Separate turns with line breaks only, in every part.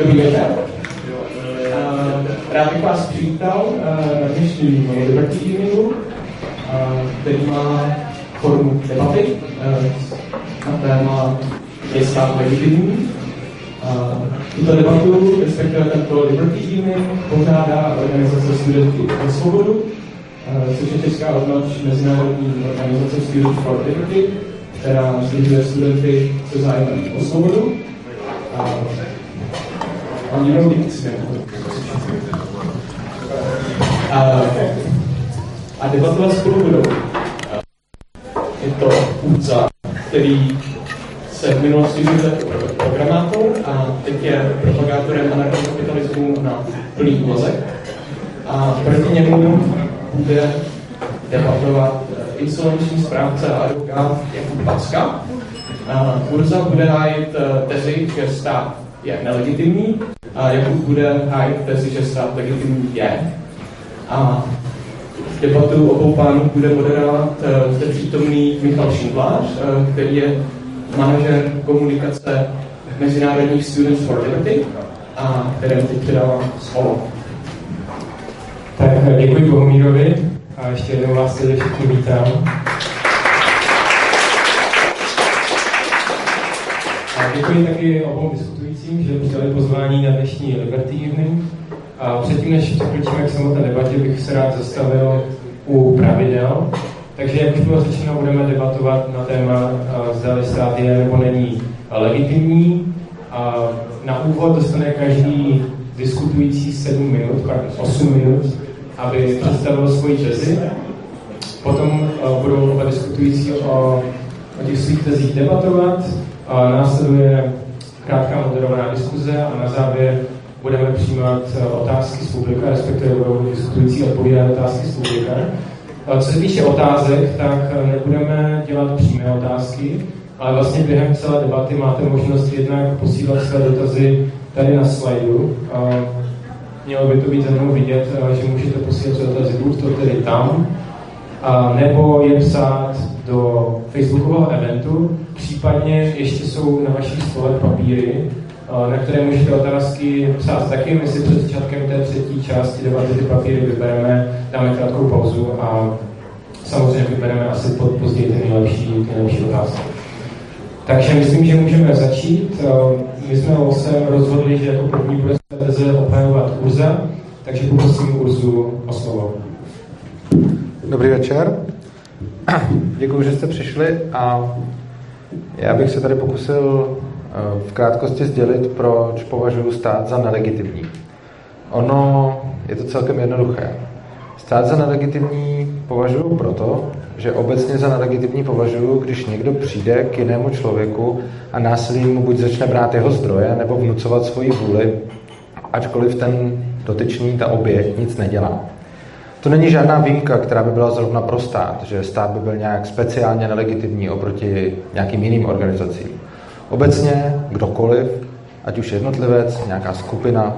Dobrý večer. Rád bych vás přivítal na dnešním Liberty Eveningu, který má formu debaty na téma je stát legitimní. Tuto debatu, respektive tento Liberty Evening, pořádá organizace Studenty pro svobodu, což je česká odnož Mezinárodní organizace Students for Liberty, která sdružuje studenty se zájmem o svobodu. A jenom víc, a debatovat spolu budou. Je to Úca, který se v minulosti žil jako programátor a teď je propagátorem anarchokapitalismu na plný úvazek. A proti němu bude debatovat insolvenční správce a advokát Jakub Packa. Urza bude hájit eh, tezi, že stát je nelegitimní a Jakub bude hájit tezi, že stát legitimní je. A debatu obou pánů bude moderovat uh, zde přítomný Michal Šindlář, uh, který je manažer komunikace Mezinárodních Students for Liberty a kterém teď předávám slovo.
Tak děkuji Bohumírovi a ještě jednou vás tady všichni vítám. A děkuji taky obou diskutujícím, že přijali pozvání na dnešní Liberty Evening. A předtím, než překročíme k samotné debatě, bych se rád zastavil u pravidel. Takže, jak už bylo řečeno, budeme debatovat na téma, zda stát je nebo není legitimní. A na úvod dostane každý diskutující 7 minut, 8 minut, aby představil svoji tezi. Potom budou oba diskutující o, o těch svých tezích debatovat. Následuje krátká moderovaná diskuze a na závěr budeme přijímat eh, otázky z publika, respektive budou diskutující odpovídat otázky z publika. Co se týče otázek, tak eh, nebudeme dělat přímé otázky, ale vlastně během celé debaty máte možnost jednak posílat své dotazy tady na slajdu. Mělo by to být mnou vidět, eh, že můžete posílat své dotazy buď to tedy tam, nebo je psát do facebookového eventu, případně ještě jsou na vašich stolech papíry, na které můžete otázky psát taky. My si před začátkem té třetí části debaty ty papíry vybereme, dáme krátkou pauzu a samozřejmě vybereme asi pod, později ty nejlepší, ty nejlepší otázky. Takže myslím, že můžeme začít. My jsme se rozhodli, že jako první bude teze obhajovat Urza, takže poprosím Urzu o slovo.
Dobrý večer. Děkuji, že jste přišli a já bych se tady pokusil Eh, v krátkosti sdělit, proč považuji stát za nelegitimní. Ono je to celkem jednoduché. Stát za nelegitimní považuji proto, že obecně za nelegitimní považuji, když někdo přijde k jinému člověku a násilím mu buď začne brát jeho zdroje, nebo vnucovat svoji vůli, ačkoliv ten dotyčný, ta oběť, nic nedělá. To není žádná výjimka, která by byla zrovna pro stát, že stát by byl nějak speciálně nelegitimní oproti nějakým jiným organizacím. Obecně kdokoliv, ať už jednotlivec, nějaká skupina,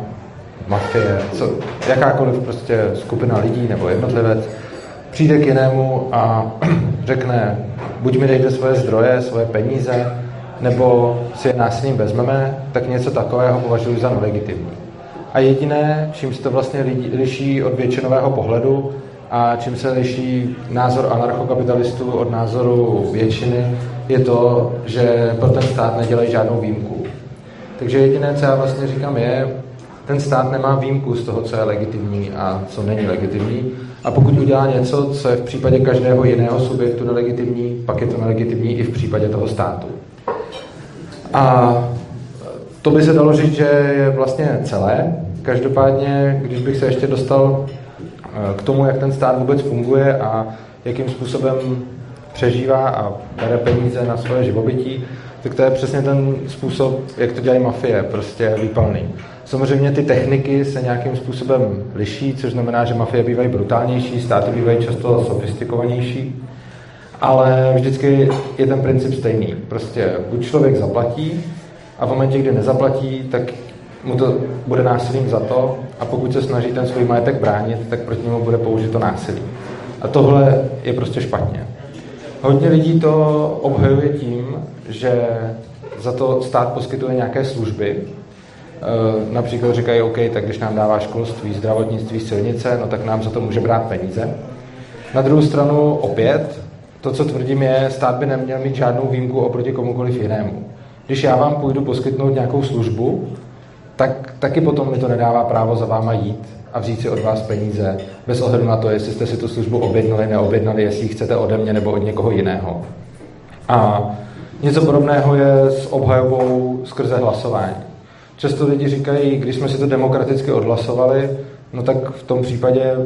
mafie, co, jakákoliv prostě skupina lidí nebo jednotlivec, přijde k jinému a řekne, buď mi dejte svoje zdroje, svoje peníze, nebo si je násilím vezmeme, tak něco takového považuji za nelegitimní. A jediné, čím se to vlastně liší od většinového pohledu a čím se liší názor anarchokapitalistů od názoru většiny, je to, že pro ten stát nedělají žádnou výjimku. Takže jediné, co já vlastně říkám, je, ten stát nemá výjimku z toho, co je legitimní a co není legitimní. A pokud udělá něco, co je v případě každého jiného subjektu nelegitimní, pak je to nelegitimní i v případě toho státu. A to by se dalo říct, že je vlastně celé. Každopádně, když bych se ještě dostal eh, k tomu, jak ten stát vůbec funguje a jakým způsobem přežívá a bere peníze na svoje živobytí, tak to je přesně ten způsob, jak to dělají mafie, prostě výpalný. Samozřejmě ty techniky se nějakým způsobem liší, což znamená, že mafie bývají brutálnější, státy bývají často sofistikovanější, ale vždycky je ten princip stejný. Prostě buď člověk zaplatí a v momentě, kdy nezaplatí, tak mu to bude násilím za to a pokud se snaží ten svůj majetek bránit, tak proti němu bude použito násilí. A tohle je prostě špatně. Hodně lidí to obhajuje tím, že za to stát poskytuje nějaké služby, například říkají, OK, tak když nám dává školství, zdravotnictví, silnice, no tak nám za to může brát peníze. Na druhou stranu opět, to, co tvrdím, je, stát by neměl mít žádnou výjimku oproti komukoliv jinému. Když já vám půjdu poskytnout nějakou službu, tak taky potom mi to nedává právo za váma jít a vzít si od vás peníze, bez ohledu na to, jestli jste si tu službu objednali, neobjednali, jestli ji chcete ode mě nebo od někoho jiného. A něco podobného je s obhajobou skrze hlasování. Často lidi říkají, když jsme si to demokraticky odhlasovali, no tak v tom případě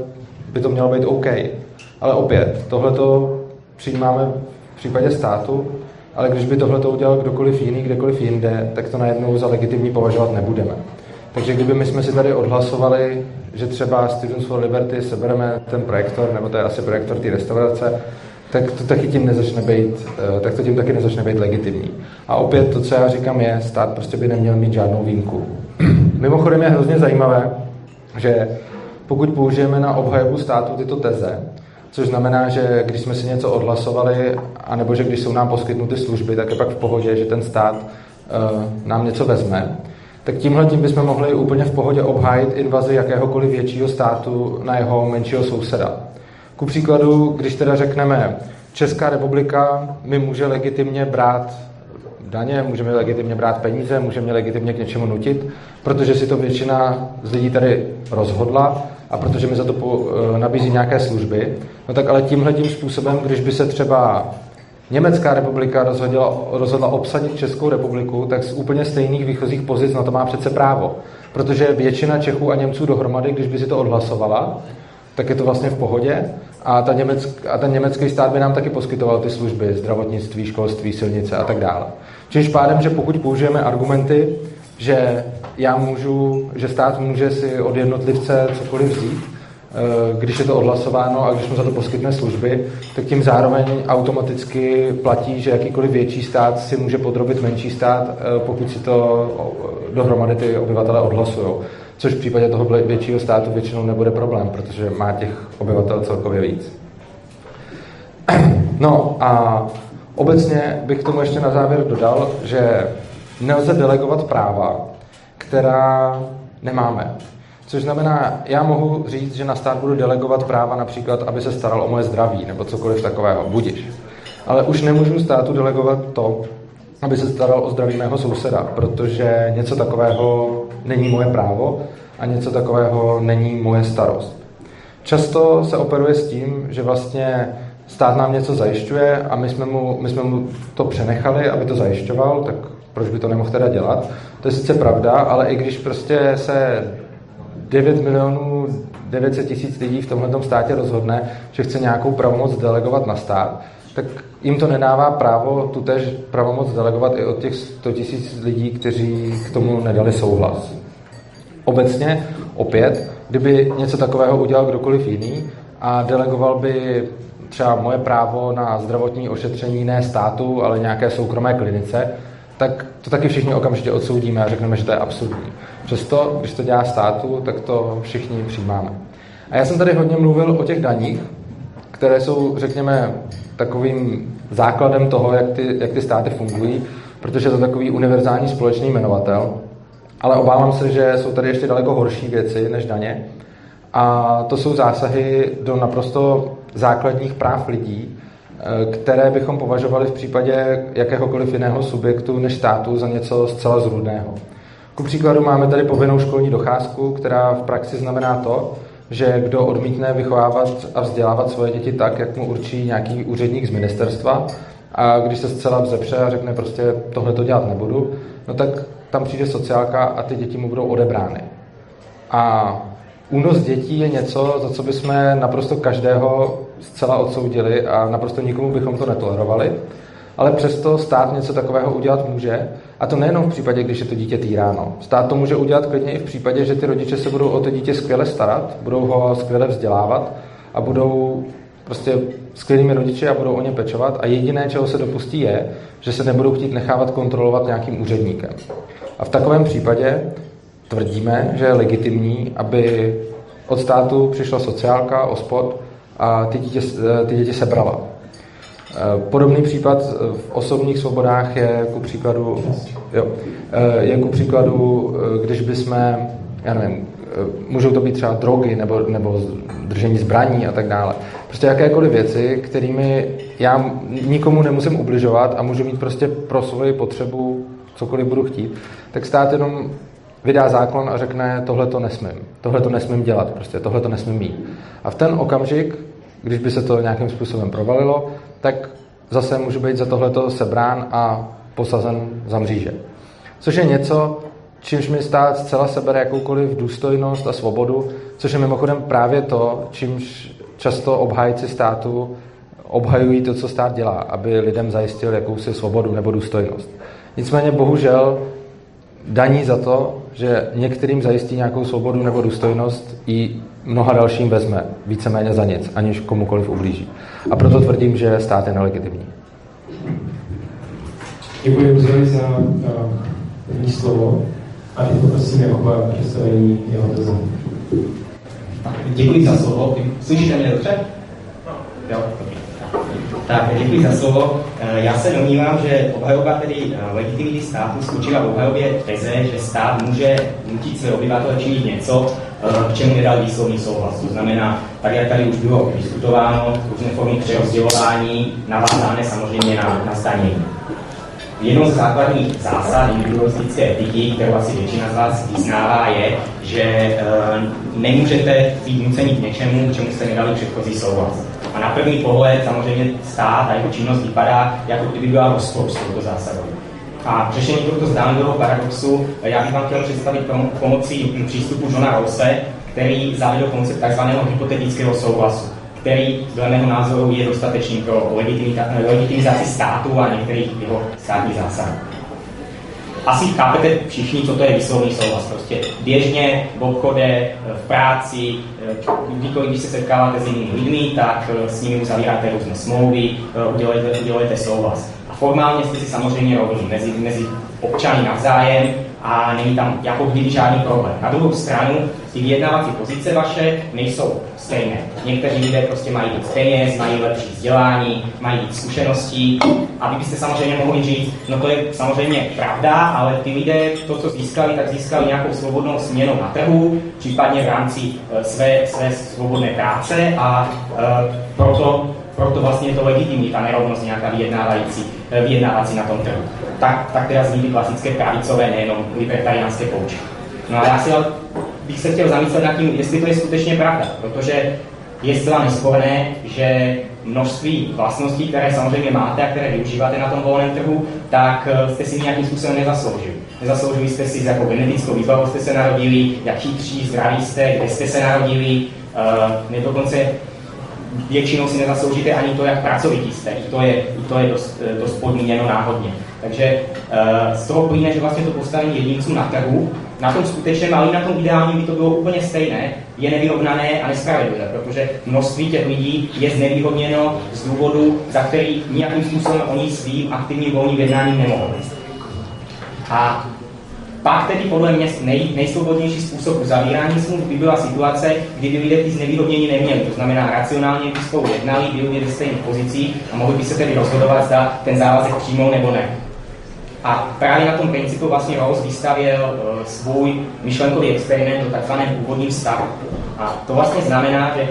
by to mělo být OK. Ale opět, tohle to přijímáme v případě státu, ale když by tohle to udělal kdokoliv jiný, kdekoliv jinde, tak to najednou za legitimní považovat nebudeme. Takže kdyby my jsme si tady odhlasovali, že třeba Students for Liberty sebereme ten projektor, nebo to je asi projektor té restaurace, tak to taky tím nezačne být, eh, tak to tím taky nezačne být legitimní. A opět to, co já říkám, je, stát prostě by neměl mít žádnou výjimku. Mimochodem je hrozně zajímavé, že pokud použijeme na obhajobu státu tyto teze, což znamená, že když jsme si něco odhlasovali, anebo že když jsou nám poskytnuty služby, tak je pak v pohodě, že ten stát uh, nám něco vezme, tak tímhle tím bychom mohli úplně v pohodě obhájit invazi jakéhokoliv většího státu na jeho menšího souseda. Ku příkladu, když teda řekneme, Česká republika mi může legitimně brát daně, můžeme legitimně brát peníze, můžeme legitimně k něčemu nutit, protože si to většina z lidí tady rozhodla a protože mi za to po, e, nabízí nějaké služby. No tak ale tímhle tím způsobem, když by se třeba Německá republika rozhodla, rozhodla obsadit Českou republiku, tak z úplně stejných výchozích pozic na to má přece právo. Protože většina Čechů a Němců dohromady, když by si to odhlasovala, tak je to vlastně v pohodě a, ta německ, a ten německý stát by nám taky poskytoval ty služby, zdravotnictví, školství, silnice a tak dále. Čímž pádem, že pokud použijeme argumenty, že já můžu, že stát může si od jednotlivce cokoliv vzít, eh, když je to odhlasováno a když mu za to poskytne služby, tak tím zároveň automaticky platí, že jakýkoliv větší stát si může podrobit menší stát, eh, pokud si to dohromady ty obyvatele odhlasují. Což v případě toho většího státu většinou nebude problém, protože má těch obyvatel celkově víc. No a obecně bych k tomu ještě na závěr dodal, že nelze delegovat práva, která nemáme. Což znamená, já mohu říct, že na stát budu delegovat práva například, aby se staral o moje zdraví nebo cokoliv takového, budiš. Ale už nemůžu státu delegovat to, aby se staral o zdraví mého souseda, protože něco takového není moje právo a něco takového není moje starost. Často se operuje s tím, že vlastně stát nám něco zajišťuje a my jsme mu, my jsme mu to přenechali, aby to zajišťoval, tak proč by to nemohl teda dělat? To je sice pravda, ale i když prostě se 9 milionů 900 tisíc lidí v tomhle státě rozhodne, že chce nějakou pravomoc delegovat na stát, tak jim to nedává právo tutéž pravomoc delegovat i od těch 100 tisíc lidí, kteří k tomu nedali souhlas. Obecně, opět, kdyby něco takového udělal kdokoliv jiný a delegoval by třeba moje právo na zdravotní ošetření ne státu, ale nějaké soukromé klinice, tak to taky všichni okamžitě odsoudíme a řekneme, že to je absurdní. Přesto, když to dělá státu, tak to všichni přijímáme. A já jsem tady hodně mluvil o těch daních, které jsou, řekněme, takovým základem toho, jak ty, jak ty státy fungují, protože je to takový univerzální společný jmenovatel. Ale obávám se, že jsou tady ještě daleko horší věci než daně. A to jsou zásahy do naprosto základních práv lidí, které bychom považovali v případě jakéhokoliv jiného subjektu než státu za něco zcela zrůdného. Ku příkladu máme tady povinnou školní docházku, která v praxi znamená to, že kdo odmítne vychovávat a vzdělávat svoje děti tak, jak mu určí nějaký úředník z ministerstva, a když se zcela vzepře a řekne prostě tohle to dělat nebudu, no tak tam přijde sociálka a ty děti mu budou odebrány. A únos dětí je něco, za co bychom naprosto každého zcela odsoudili a naprosto nikomu bychom to netolerovali ale přesto stát něco takového udělat může. A to nejenom v případě, když je to dítě týráno. Stát to může udělat klidně i v případě, že ty rodiče se budou o to dítě skvěle starat, budou ho skvěle vzdělávat a budou prostě skvělými rodiči a budou o ně pečovat a jediné, čeho se dopustí, je, že se nebudou chtít nechávat kontrolovat nějakým úředníkem. A v takovém případě tvrdíme, že je legitimní, aby od státu přišla sociálka, ospod a ty, dítě, ty děti sebrala. Podobný případ v osobních svobodách je ku příkladu, jo, je ku příkladu, když bychom, já nevím, můžou to být třeba drogy nebo, nebo držení zbraní a tak dále. Prostě jakékoliv věci, kterými já nikomu nemusím ubližovat a můžu mít prostě pro svoji potřebu cokoliv budu chtít, tak stát jenom vydá zákon a řekne, tohle to nesmím, tohle to nesmím dělat, prostě tohle to nesmím mít. A v ten okamžik, když by se to nějakým způsobem provalilo, tak zase můžu být za tohleto sebrán a posazen za mříže. Což je něco, čímž mi stát zcela sebere jakoukoliv důstojnost a svobodu, což je mimochodem právě to, čímž často obhájci státu obhajují to, co stát dělá, aby lidem zajistil jakousi svobodu nebo důstojnost. Nicméně bohužel daní za to, že některým zajistí nějakou svobodu nebo důstojnost, i mnoha dalším vezme víceméně za nic, aniž komukoliv ublíží. A proto tvrdím, že stát je nelegitimní.
Děkuji Ruzovi za první slovo a teď poprosím Jakuba představení jeho tezu.
Děkuji za slovo. Slyšíte mě dobře? Jo. Tak, děkuji za slovo. Eh, já se domnívám, že obhajoba tedy eh, legitimity státu skočila v obhajobě teze, že stát může nutit své obyvatele činit něco, k čemu nedal výslovný souhlas. To znamená, tak jak tady už bylo diskutováno, různé formy přerozdělování navázané samozřejmě na, na stanění. Jednou z základních zásad individualistické etiky, kterou asi většina z vás vyznává, je, že e, nemůžete být nuceni k něčemu, k čemu jste nedali předchozí souhlas. A na první pohled samozřejmě stát a jeho činnost vypadá, jako kdyby byla rozpor s touto zásadou. A řešení tohoto zdánlivého paradoxu já bych vám chtěl představit pomocí přístupu Johna Rose, který zavedl koncept tzv. hypotetického souhlasu který dle mého názoru je dostatečný pro legitimizaci státu a některých jeho státních zásahů. Asi chápete všichni, co to je výslovný souhlas. Prostě běžně v obchode, v práci, kdykoliv, když se setkáváte s jinými lidmi, tak s nimi uzavíráte různé smlouvy, udělujete, udělujete souhlas. Formálně jste si samozřejmě rovní mezi, mezi občany navzájem, a není tam jako kdyby žádný problém. Na druhou stranu, ty vyjednávací pozice vaše nejsou stejné. Někteří lidé prostě mají víc peněz, mají lepší vzdělání, mají víc zkušeností a vy byste samozřejmě mohli říct, no to je samozřejmě pravda, ale ty lidé to, co získali, tak získali nějakou svobodnou směnu na trhu, případně v rámci uh, své, své svobodné práce a uh, proto proto vlastně je to legitimní, ta nerovnost nějaká vyjednávající, eh, vyjednávací na tom trhu. Tak, tak teda zní klasické pravicové, nejenom libertariánské poučky. No a já si bych se chtěl zamyslet nad tím, jestli to je skutečně pravda, protože je zcela nesporné, že množství vlastností, které samozřejmě máte a které využíváte na tom volném trhu, tak eh, jste si nějakým způsobem nezasloužili. Nezasloužili jste si, jako genetickou výbavu jste se narodili, jak chytří, zdraví jste, kde jste se narodili, uh, dokonce většinou si nezasloužíte ani to, jak pracovití jste. I to je, i to je dost, eh, dost podmíněno náhodně. Takže uh, z toho plyne, že vlastně to postavení jedinců na trhu, na tom skutečném, ale i na tom ideálním by to bylo úplně stejné, je nevyrovnané a nespravedlivé, protože množství těch lidí je znevýhodněno z důvodu, za který nějakým způsobem oni svým aktivním volným jednáním nemohou. A pak tedy podle mě nej, nejsvobodnější způsob uzavírání smluv by byla situace, kdy by lidé ty znevýhodnění neměli. To znamená, racionálně by spolu jednali, byli ve stejných pozicích a mohli by se tedy rozhodovat, zda ten závazek přijmou nebo ne. A právě na tom principu vlastně Rawls vystavil uh, svůj myšlenkový experiment do takzvaném původním stavu. A to vlastně znamená, že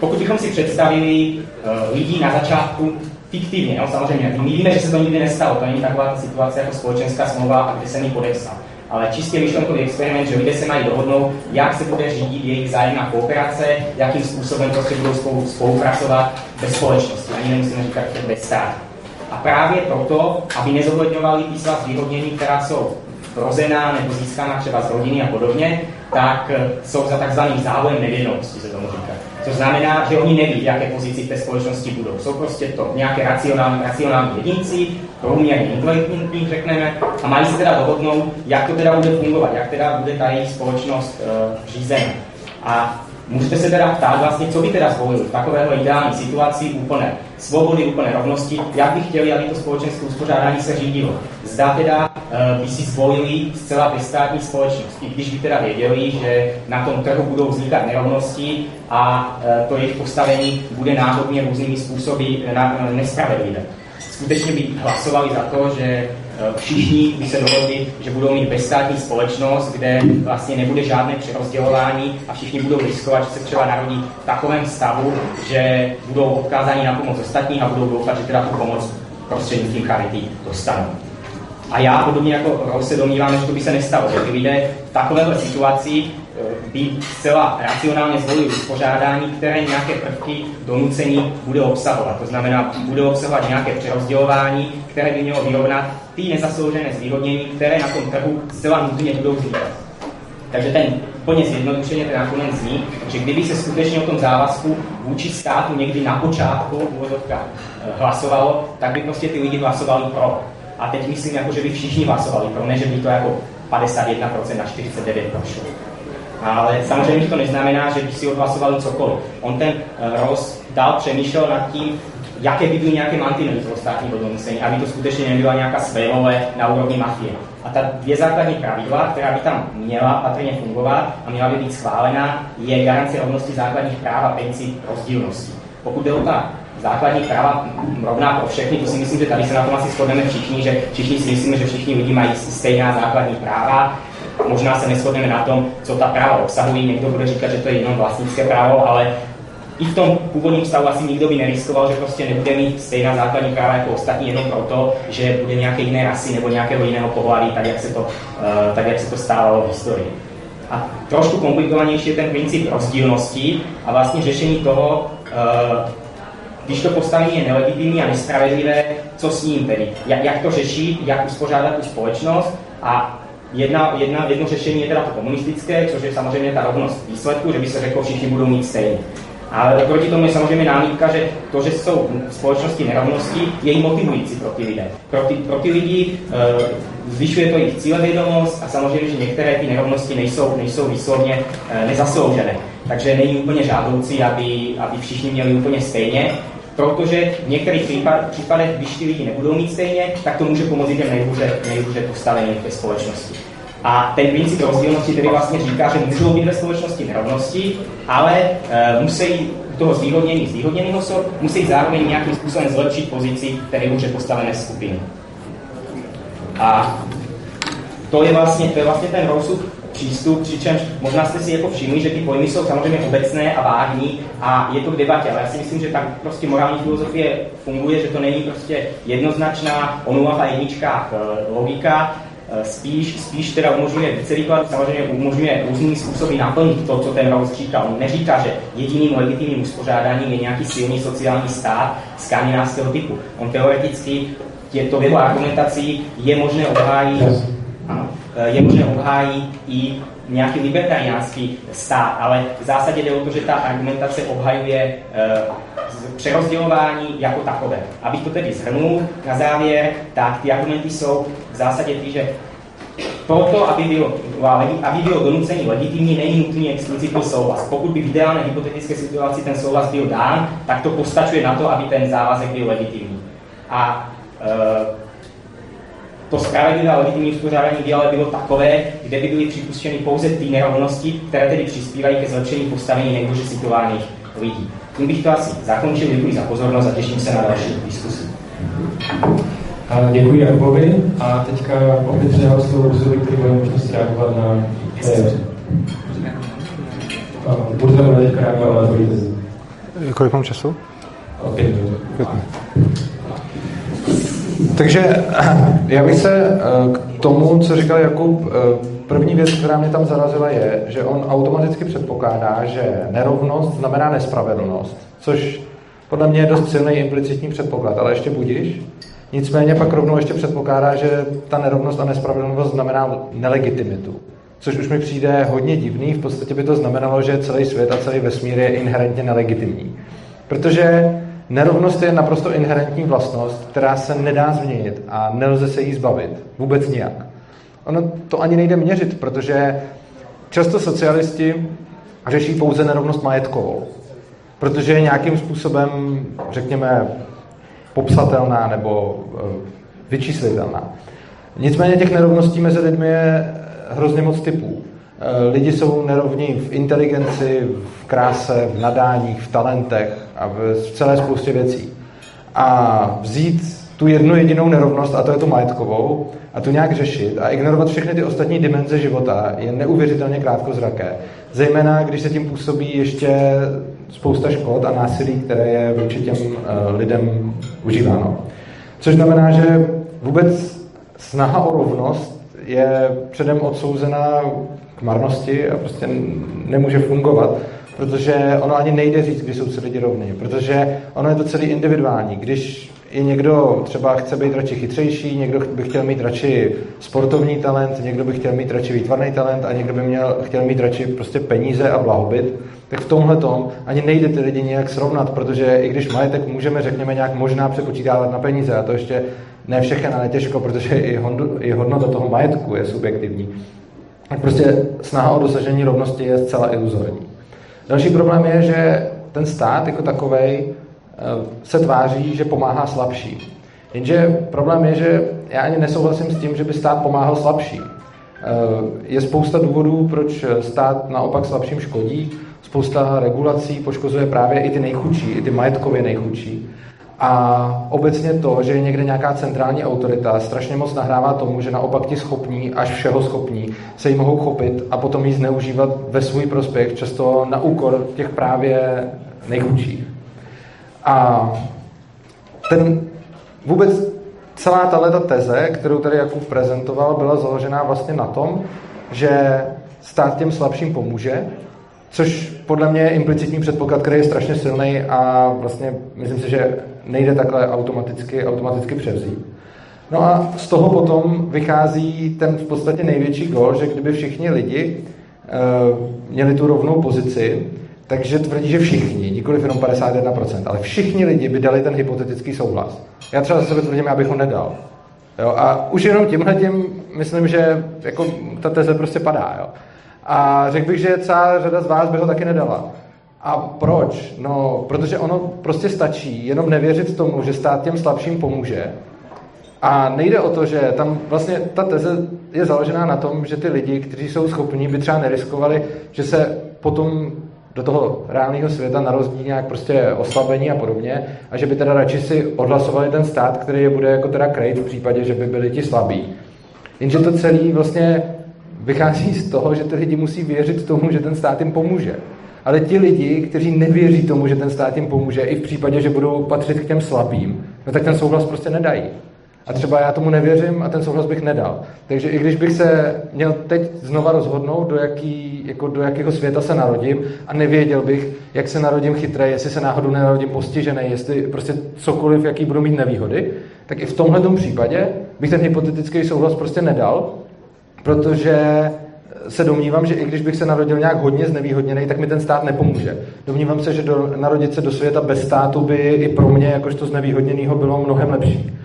pokud bychom si představili uh, lidi na začátku fiktivně, no, samozřejmě, my víme, že se to nikdy nestalo, to není taková ta situace jako společenská smlouva, a kde se mi podepsal ale čistě myšlenkový experiment, že lidé se mají dohodnout, jak se bude řídit jejich vzájemná kooperace, jakým způsobem prostě budou spolu spolupracovat bez společnosti, ani nemusíme říkat bez státu. A právě proto, aby nezohledňovali svá zvýhodnění, která jsou rozená nebo získána třeba z rodiny a podobně, tak eh, jsou za takzvaný závojem nevědomosti, se tomu říká. Což znamená, že oni neví, v jaké pozici v té společnosti budou. Jsou prostě to nějaké racionální, racionální jedinci, průměrně inteligentní, řekneme, a mají se teda dohodnout, jak to teda bude fungovat, jak teda bude ta jejich společnost uh, řízena. A můžete se teda ptát vlastně, co by teda zvolili v takovéhle ideální situaci úplné svobody, úplné rovnosti, jak by chtěli, aby to společenské uspořádání se řídilo. Zda teda uh, by si zvolili zcela bezstátní společnost, i když by teda věděli, že na tom trhu budou vznikat nerovnosti a uh, to jejich postavení bude náhodně různými způsoby uh, nespravedlivé. Skutečně by hlasovali za to, že Eh, všichni by se dohodli, že budou mít bezstátní společnost, kde vlastně nebude žádné přerozdělování a všichni budou riskovat, že se třeba narodí v takovém stavu, že budou odkázáni na pomoc ostatních a budou doufat, že teda tu pomoc prostřednictvím charity dostanou. A já podobně jako Rose se domnívám, že to by se nestalo, že ty lidé v takovéhle situaci eh, by zcela racionálně zvolili uspořádání, které nějaké prvky donucení bude obsahovat. To znamená, bude obsahovat nějaké přerozdělování, které by mělo vyrovnat ty nezasloužené zvýhodnění, které na tom trhu zcela nutně budou vznikat. Takže ten úplně zjednodušeně ten argument zní, že kdyby se skutečně o tom závazku vůči státu někdy na počátku eh, hlasovalo, tak by prostě ty lidi hlasovali pro. A teď myslím, jako, že by všichni hlasovali pro, ne, že by to jako 51% na 49 prošlo. Ale samozřejmě to neznamená, že by si odhlasovali cokoliv. On ten uh, Ross dál přemýšlel nad tím, jaké by byly nějaké mantinely toho státního donucení, aby to skutečně nebyla nějaká svévole na úrovni mafie. A ta dvě základní pravidla, která by tam měla patrně fungovat a měla by být schválena, je garance rovnosti základních práv a princip rozdílnosti. Pokud jde o ta základní práva rovná pro všechny, to si myslím, že tady se na tom asi shodneme všichni, že všichni si myslíme, že všichni lidi mají stejná základní práva. Možná se neschodneme na tom, co ta práva obsahují. Někdo bude říkat, že to je jenom vlastnické právo, ale i v tom původním stavu asi nikdo by neriskoval, že prostě nebude mít stejná základní práva jako ostatní jenom proto, že bude nějaké jiné rasy nebo nějakého jiného pohlaví, tak jak se to, uh, tak jak se to stávalo v historii. A trošku komplikovanější je ten princip rozdílnosti a vlastně řešení toho, uh, když to postavení je nelegitimní a nespravedlivé, co s ním tedy? Jak, jak to řešit, jak uspořádat tu společnost a Jedna, jedna, jedno řešení je teda to komunistické, což je samozřejmě ta rovnost výsledku, že by se řeklo, všichni budou mít stejně. Ale proti tomu je samozřejmě námitka, že to, že jsou v společnosti nerovnosti, je i motivující pro ty lidé. Pro ty, pro ty lidi e, zvyšuje to jejich cílevědomost a samozřejmě, že některé ty nerovnosti nejsou, nejsou výslovně e, nezasloužené. Takže není úplně žádoucí, aby, aby všichni měli úplně stejně, protože v některých případech, když ty lidi nebudou mít stejně, tak to může pomoct těm nejhůře, nejhůře postaveným v té společnosti. A ten princip rozdílnosti tedy vlastně říká, že můžou být ve společnosti nerovnosti, ale e, musí toho zvýhodnění zvýhodněných osob, musí zároveň nějakým způsobem zlepšit pozici té nejhůře postavené skupiny. A to je vlastně, to je vlastně ten Rouseův přístup, přičemž možná jste si jako všimli, že ty pojmy jsou samozřejmě obecné a vágní a je to k debatě, ale já si myslím, že tak prostě morální filozofie funguje, že to není prostě jednoznačná o nulách a jedničkách e, logika, Eh, spíš, spíš teda umožňuje více výklad, samozřejmě umožňuje různými způsoby naplnit to, co ten Rawls říkal. On neříká, že jediným legitimním uspořádáním je nějaký silný sociální stát skandinávského typu. On teoreticky je to jeho argumentaci je možné obhájit, eh, je možné obhájit i nějaký libertariánský stát, ale v zásadě jde o to, že ta argumentace obhajuje e, přerozdělování jako takové. Abych to tedy zhrnul na závěr, tak ty argumenty jsou v zásadě ty, že proto, aby bylo, aby bylo donucení legitimní, není nutný explicitní souhlas. Pokud by v ideálné hypotetické situaci ten souhlas byl dán, tak to postačuje na to, aby ten závazek byl legitimní. A e, to spravedlivé a legitimní uspořádání by ale bylo takové, kde by byly připuštěny pouze ty nerovnosti, které tedy přispívají ke zlepšení postavení nejhůře situovaných lidí. Tím bych to asi zakončil. Děkuji za pozornost a těším se na další diskusi.
Děkuji Jakubovi a teďka opět předávám slovo Ruzovi, který bude možnost reagovat na Burza bude teďka reagovat na.
Kolik mám času?
Pět minut.
Takže já bych se eh, k tomu, co říkal Jakub, eh, první věc, která mě tam zarazila, je, že on automaticky předpokládá, že nerovnost znamená nespravedlnost, což podle mě je dost silný implicitní předpoklad, ale ještě budíš. Nicméně pak rovnou ještě předpokládá, že ta nerovnost a nespravedlnost znamená nelegitimitu. Což už mi přijde hodně divný, v podstatě by to znamenalo, že celý svět a celý vesmír je inherentně nelegitimní. Protože Nerovnost je naprosto inherentní vlastnost, která se nedá změnit a nelze se jí zbavit. Vůbec nijak. Ono to ani nejde měřit, protože často socialisti řeší pouze nerovnost majetkovou, protože je nějakým způsobem, řekněme, popsatelná nebo eh, vyčíslitelná. Nicméně těch nerovností mezi lidmi je hrozně moc typů. Eh, lidi jsou nerovní v inteligenci, v kráse, v nadáních, v talentech a v celé spoustě věcí. A vzít tu jednu jedinou nerovnost, a to je tu majetkovou, a tu nějak řešit a ignorovat všechny ty ostatní dimenze života je neuvěřitelně krátkozraké. Zejména, když se tím působí ještě spousta škod a násilí, které je vůči těm uh, lidem užíváno. Což znamená, že vůbec snaha o rovnost je předem odsouzena k marnosti a prostě nemůže fungovat, protože ono ani nejde říct, když jsou si lidi rovní, protože ono je to celý individuální. Když i někdo třeba chce být radši chytřejší, někdo by chtěl mít radši sportovní talent, někdo by chtěl mít radši výtvarný talent a někdo by měl, chtěl mít radši prostě peníze a blahobyt, tak v tomhle tom ani nejde ty lidi nějak srovnat, protože i když majetek můžeme, řekněme, nějak možná přepočítávat na peníze, a to ještě ne všechno, ale těžko, protože i, hondo, i hodnota toho majetku je subjektivní, tak prostě snaha o dosažení rovnosti je zcela iluzorní. Další problém je, že ten stát jako takovej Eh, se tváří, že pomáhá slabší. Jenže problém je, že já ani nesouhlasím s tím, že by stát pomáhal slabší. Eh, je spousta důvodů, proč stát naopak slabším škodí. Spousta regulací poškozuje právě i ty nejchudší, i ty majetkově nejchudší. A obecně to, že je někde nějaká centrální autorita, strašně moc nahrává tomu, že naopak ti schopní, až všeho schopní, se jí mohou chopit a potom ji zneužívat ve svůj prospěch, často na úkor těch právě nejchudších. A ten vůbec celá tato teze, kterou tady Jakub prezentoval, byla založená vlastně na tom, že stát těm slabším pomůže, což podle mě je implicitní předpoklad, který je strašně silný a vlastně myslím si, že nejde takhle automaticky, automaticky převzít. No a z toho potom vychází ten v podstatě největší gol, že kdyby všichni lidi uh, měli tu rovnou pozici, takže tvrdí, že všichni, nikoli jenom 51%, ale všichni lidi by dali ten hypotetický souhlas. Já třeba za sebe tvrdím, já bych ho nedal. Jo? A už jenom tímhle tím myslím, že jako ta teze prostě padá. Jo? A řekl bych, že celá řada z vás by ho taky nedala. A proč? No, protože ono prostě stačí jenom nevěřit tomu, že stát těm slabším pomůže. A nejde o to, že tam vlastně ta teze je založená na tom, že ty lidi, kteří jsou schopní, by třeba neriskovali, že se potom do toho reálného světa na rozdíl nějak prostě oslabení a podobně a že by teda radši si odhlasovali ten stát, který je bude jako teda krejt v případě, že by byli ti slabí. Jenže to celé vlastně vychází z toho, že ty lidi musí věřit tomu, že ten stát jim pomůže. Ale ti lidi, kteří nevěří tomu, že ten stát jim pomůže, i v případě, že budou patřit k těm slabým, no tak ten souhlas prostě nedají. A třeba já tomu nevěřím a ten souhlas bych nedal. Takže i když bych se měl teď znova rozhodnout, do, jaký, jako do jakého světa se narodím a nevěděl bych, jak se narodím chytré, jestli se náhodou nenarodím postižený, jestli prostě cokoliv, jaký budu mít nevýhody, tak i v tomhle případě bych ten hypotetický souhlas prostě nedal, protože se domnívám, že i když bych se narodil nějak hodně znevýhodněný, tak mi ten stát nepomůže. Domnívám se, že do, narodit se do světa bez státu by i pro mě, jakožto znevýhodněného, bylo mnohem lepší.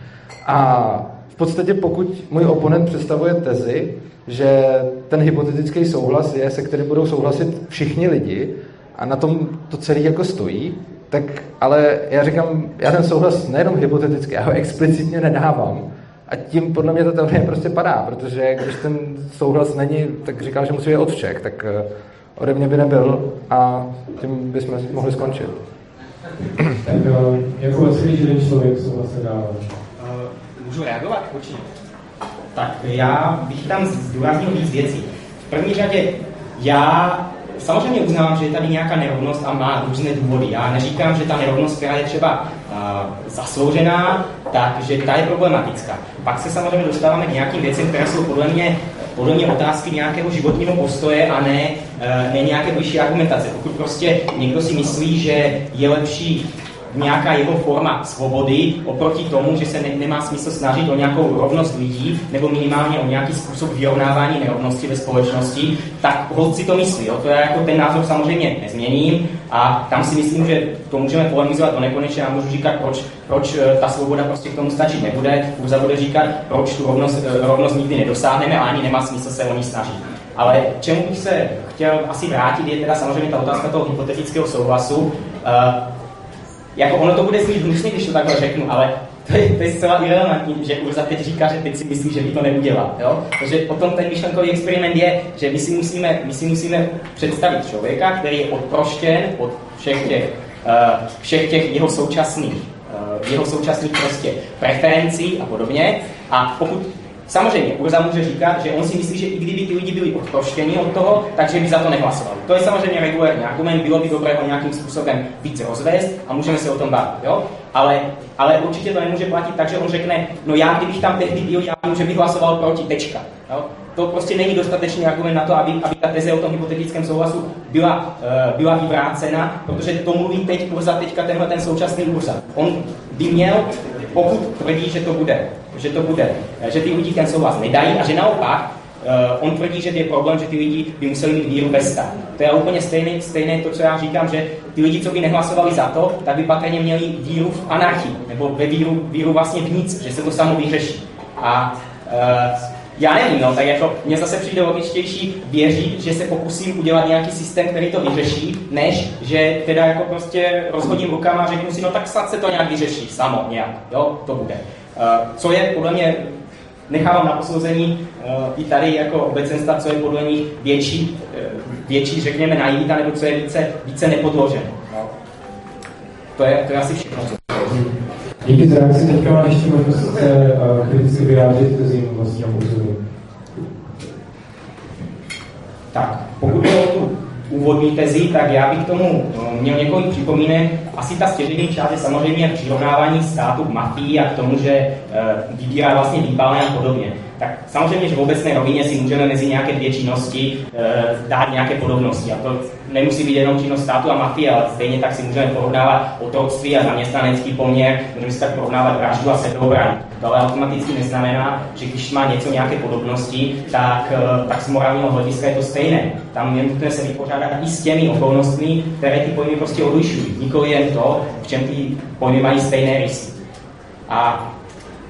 A v podstatě pokud můj oponent představuje tezi, že ten hypotetický souhlas je, se kterým budou souhlasit všichni lidi a na tom to celé jako stojí, tak ale já říkám, já ten souhlas nejenom hypoteticky, já ho explicitně nedávám. A tím podle mě ta teorie prostě padá, protože když ten souhlas není, tak říkám, že musí být od všech, tak eh, ode mě by nebyl a tím bychom mohli skončit.
Tak eh, jako celý jeden člověk souhlas nedává.
Můžu reagovat? Určitě. Tak já bych tam zdůraznil víc věcí. V první řadě já samozřejmě uznávám, že je tady nějaká nerovnost a má různé důvody. Já neříkám, že ta nerovnost, která je třeba zasloužená, takže ta je problematická. Pak se samozřejmě dostáváme k nějakým věcem, které jsou podle mě, podle mě otázky nějakého životního postoje a ne, uh, ne nějaké vyšší argumentace. Pokud prostě někdo si myslí, že je lepší nějaká jeho forma svobody oproti tomu, že se ne, nemá smysl snažit o nějakou rovnost lidí nebo minimálně o nějaký způsob vyrovnávání nerovnosti ve společnosti, tak holci to myslí. Jo? To je jako ten názor samozřejmě nezměním a tam si myslím, že to můžeme polemizovat do nekonečně a můžu říkat, proč, proč eh, ta svoboda prostě k tomu stačit nebude. Urza bude říkat, proč tu rovnost, eh, rovnost nikdy nedosáhneme a ani nemá smysl se o ní snažit. Ale čemu bych se chtěl asi vrátit, je teda samozřejmě ta otázka toho hypotetického souhlasu. Jako ono to bude znít hnusně, když to takhle řeknu, ale to je, to je zcela irrelevantní, že Urza teď říká, že teď si myslí, že by to neudělal. Jo? Takže potom ten myšlenkový experiment je, že my si musíme, my si musíme představit člověka, který je odproštěn od všech těch, uh, všech těch jeho současných, uh, jeho současných prostě preferencí a podobně. A pokud Samozřejmě, Urza může říkat, že on si myslí, že i kdyby ty lidi byli odproštěni od toho, takže by za to nehlasovali. To je samozřejmě regulární argument, bylo by dobré ho nějakým způsobem více rozvést a můžeme se o tom bavit. Jo? Ale, ale určitě to nemůže platit tak, že on řekne, no já kdybych tam tehdy byl, já vím, že bych hlasoval proti, tečka. Jo? To prostě není dostatečný argument na to, aby, aby ta teze o tom hypotetickém souhlasu byla, uh, byla vyvrácena, protože to mluví teď Urza, teďka tenhle ten současný Urza. On by měl, pokud tvrdí, že to bude že to bude, že ty lidi ten souhlas nedají a že naopak uh, on tvrdí, že je problém, že ty lidi by museli mít víru ve stát. To je úplně stejné, stejné to, co já říkám, že ty lidi, co by nehlasovali za to, tak by patrně měli víru v anarchii, nebo ve víru, víru vlastně v nic, že se to samo vyřeší. A uh, já nevím, no, tak jako mně zase přijde logičtější věřit, že se pokusím udělat nějaký systém, který to vyřeší, než že teda jako prostě rozhodím rukama a řeknu si, no tak snad se to nějak vyřeší, samo nějak, jo, to bude. Eh, co je podle mě, nechávám na posouzení eh, i tady jako obecenstva, co je podle nich větší, eh, větší řekněme, naivita, nebo co je více, více nepodloženo. No. To, je, to je asi všechno.
Díky za reakci. Teďka mám ještě možnost se kriticky vyjádřit k svým vlastním působem.
Tak, pokud je o tu úvodní tezi, tak já bych k tomu no, měl několik připomínek. Asi ta stěžení část je samozřejmě přirovnávání státu k mafii a k tomu, že e, vybírá vlastně výpalné a podobně. Tak samozřejmě, že v obecné rovině si můžeme mezi nějaké dvě činnosti dát nějaké podobnosti. A to nemusí být jenom činnost státu a mafie, ale stejně tak si můžeme porovnávat otroctví a zaměstnanecký poměr, můžeme si tak porovnávat vraždu a sebeobranu. To ale automaticky neznamená, že když má něco nějaké podobnosti, tak, eh, tak z morálního hlediska je to stejné. Tam je nutné se vypořádat i s těmi okolnostmi, které ty pojmy prostě odlišují. Nikoli jen to, v čem ty pojmy mají stejné rysy. A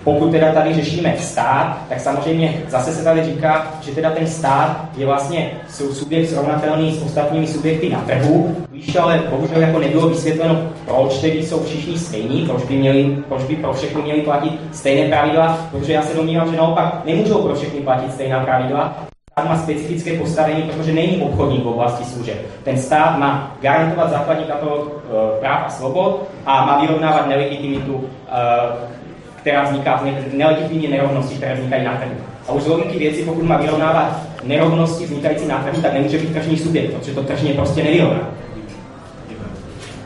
pokud teda tady řešíme stát, tak samozřejmě zase se tady říká, že teda ten stát je vlastně subjekt srovnatelný s ostatními subjekty na trhu, víš, ale bohužel jako nebylo vysvětleno, proč tedy jsou všichni stejní, proč by, měli, proč by pro všechny měli platit stejné pravidla, protože já se domnívám, že naopak nemůžou pro všechny platit stejná pravidla, stát má specifické postavení, protože není obchodník v oblasti služeb. Ten stát má garantovat základní katalog e, práv a svobod a má vyrovnávat nelegitimitu e, která vzniká z nelegitimní nerovnosti, které vznikají na trhu. A už z logiky věci, pokud má vyrovnávat nerovnosti vznikající na trhu, tak nemůže být tržní subjekt, protože to tržně prostě nevyrovná.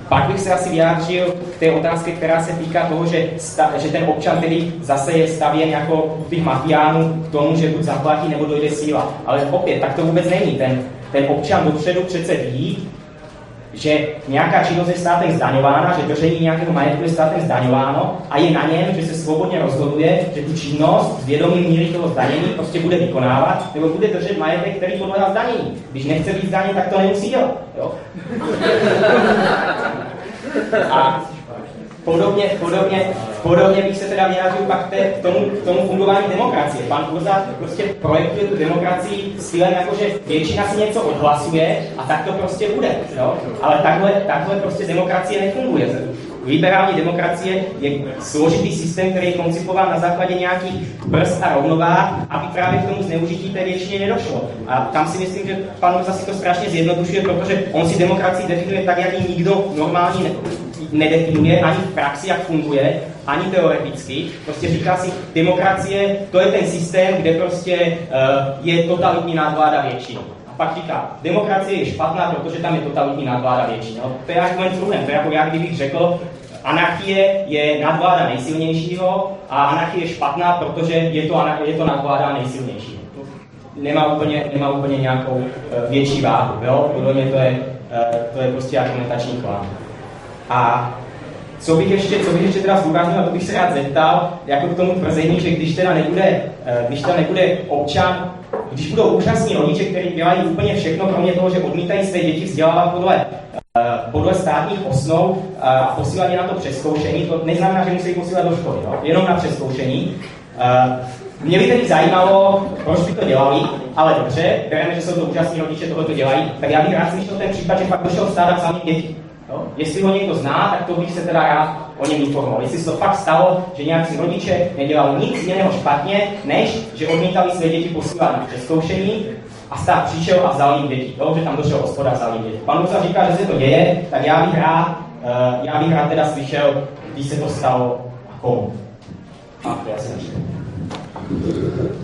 Pak bych se asi vyjádřil k té otázce, která se týká toho, že, sta, že ten občan tedy zase je stavěn jako těch mafiánů k tomu, že buď zaplatí nebo dojde síla. Ale opět, tak to vůbec není. Ten, ten občan dopředu přece ví, že nějaká činnost je státem zdaňována, že držení nějakého majetku je státem zdaňováno a je na něm, že se svobodně rozhoduje, že tu činnost s vědomím míry toho zdanění prostě bude vykonávat, nebo bude držet majetek, který podléhá zdanění. Když nechce být zdaněn, tak to nemusí dělat. Jo? A podobně, podobně, podobně bych se teda vyjádřil pak té, k, tomu, k tomu fungování demokracie. Pan Kurza prostě projektuje tu demokracii stylem jako, že většina si něco odhlasuje a tak to prostě bude. Jo? Ale takhle, takhle prostě demokracie nefunguje. Liberální demokracie je složitý systém, který je koncipován na základě nějakých brzd a rovnováh, aby právě k tomu zneužití té většině nedošlo. A tam si myslím, že pan Urza si to strašně zjednodušuje, protože on si demokracii definuje tak, jak ji nikdo normální ne nedefinuje ani v praxi, jak funguje, ani teoreticky. Prostě říká si, demokracie, to je ten systém, kde prostě uh, je totalitní nadvláda většinou. A pak říká, demokracie je špatná, protože tam je totalitní nadvláda většinou. To je argument druhém. To je jako já, kdybych řekl, anarchie je nadvláda nejsilnějšího a anarchie je špatná, protože je to, je to nadvláda nejsilnějšího. Nemá úplně, nemá úplně nějakou uh, větší váhu. Jo? Podle mě to je, uh, to je prostě argumentační klán. A co bych ještě, co bych ještě teda zdůraznil, a to bych se rád zeptal, jako k tomu tvrzení, že když teda nebude, eh, když teda nebude občan, když budou úžasní rodiče, kteří dělají úplně všechno, kromě toho, že odmítají své děti vzdělávat podle, eh, podle státních osnov eh, a posílat je na to přeskoušení, to neznamená, že musí posílat do školy, jo? jenom na přeskoušení, Mě by tedy zajímalo, proč by to dělali, ale dobře, bereme, že jsou to úžasní rodiče, tohle to dělají, tak já bych rád slyšel ten případ, že pak došel stádat sami děti. No? Jestli ho někdo zná, tak to bych se teda rád o něm informoval. Jestli se to fakt stalo, že nějaký rodiče nedělali nic jiného špatně, než že odmítali své děti posílat na přeskoušení a stát přišel a vzal jim děti. Jo? Že tam došel hospoda a vzal jim děti. Pan Musa říká, že se to děje, tak já bych rád, uh, já bych rád teda slyšel, když se to stalo a komu. A to já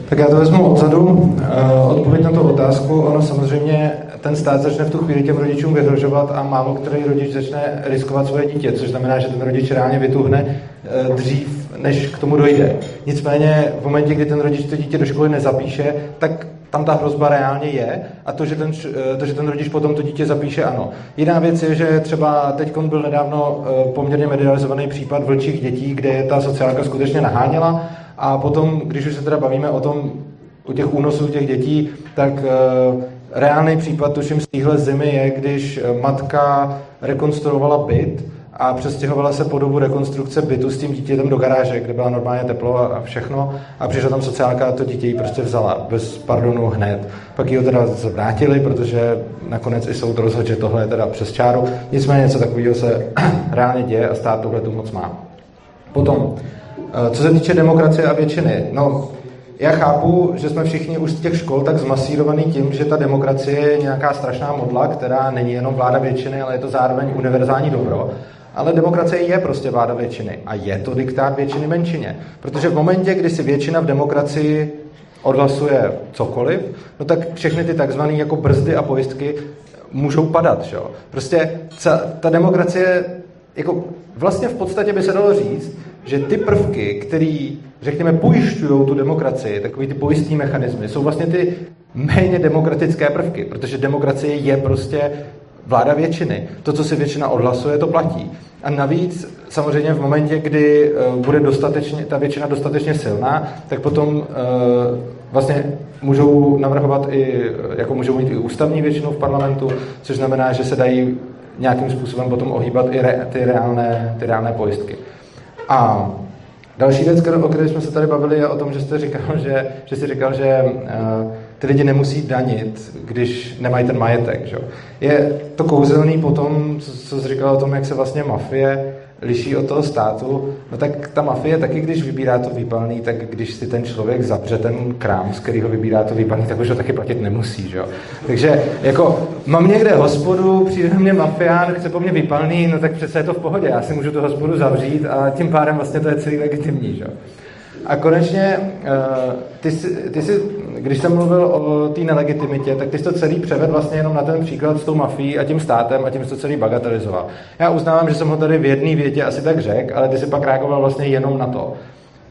tak já to vezmu odzadu. Eh, odpověď na tu otázku, ono samozřejmě ten stát začne v tu chvíli těm rodičům vyhrožovat a málo který rodič začne riskovat svoje dítě, což znamená, že ten rodič reálně vytuhne eh, dřív, než k tomu dojde. Nicméně v momentě, kdy ten rodič to dítě do školy nezapíše, tak tam ta hrozba reálně je a to, že ten, eh, to, že ten rodič potom to dítě zapíše, ano. Jiná věc je, že třeba teď byl nedávno poměrně medializovaný případ vlčích dětí, kde ta sociálka skutečně naháněla a potom, když už se teda bavíme o tom, u těch únosů těch dětí, tak reálný případ, tuším z téhle zimy, je, když eh, matka rekonstruovala byt a přestěhovala se po dobu rekonstrukce bytu s tím dítětem do garáže, kde byla normálně teplo a všechno a přišla tam sociálka a to dítě jí prostě vzala bez pardonu hned. Pak ji ho teda vrátili, protože nakonec i soud rozhodl, že tohle je teda přes čáru. Nicméně něco takového se reálně děje a stát tohle tu moc má. Potom, Eh, co se týče demokracie a většiny, no, já chápu, že jsme všichni už z těch škol tak zmasírovaný tím, že ta demokracie je nějaká strašná modla, která není jenom vláda většiny, ale je to zároveň univerzální dobro. Ale demokracie je prostě vláda většiny a je to diktát většiny menšině. Protože v momentě, kdy si většina v demokracii odhlasuje cokoliv, no tak všechny ty takzvané jako brzdy a pojistky můžou padat. Že? Prostě ta demokracie, jako vlastně v podstatě by se dalo říct, že ty prvky, které, řekněme, pojišťují tu demokracii, takový ty pojistní mechanismy, jsou vlastně ty méně demokratické prvky, protože demokracie je prostě vláda většiny. To, co si většina odhlasuje, to platí. A navíc samozřejmě v momentě, kdy uh, bude dostatečně, ta většina dostatečně silná, tak potom uh, vlastně můžou navrhovat i, jako můžou mít i ústavní většinu v parlamentu, což znamená, že se dají nějakým způsobem potom ohýbat i re, ty, reálné, ty reálné pojistky. A další věc, o které jsme se tady bavili, je o tom, že jste říkal, že, že jsi říkal, že uh, ty lidi nemusí danit, když nemají ten majetek. Že? Je to kouzelný potom, co, co jsi říkal o tom, jak se vlastně mafie liší od toho státu, no tak ta mafie taky, když vybírá to výpalný, tak když si ten člověk zapře ten krám, z kterého vybírá to výpalný, tak už ho taky platit nemusí, že jo. Takže jako mám někde hospodu, přijde mě mafián, chce po mně výpalný, no tak přece je to v pohodě, já si můžu tu hospodu zavřít a tím pádem vlastně to je celý legitimní, že jo. A konečně, eh, ty jsi, ty jsi, když jsem mluvil o té nelegitimitě, tak ty jsi to celý převed vlastně jenom na ten příklad s tou mafií a tím státem a tím jsi to celý bagatelizoval. Já uznávám, že jsem ho tady v jedné větě asi tak řekl, ale ty jsi pak reagoval vlastně jenom na to.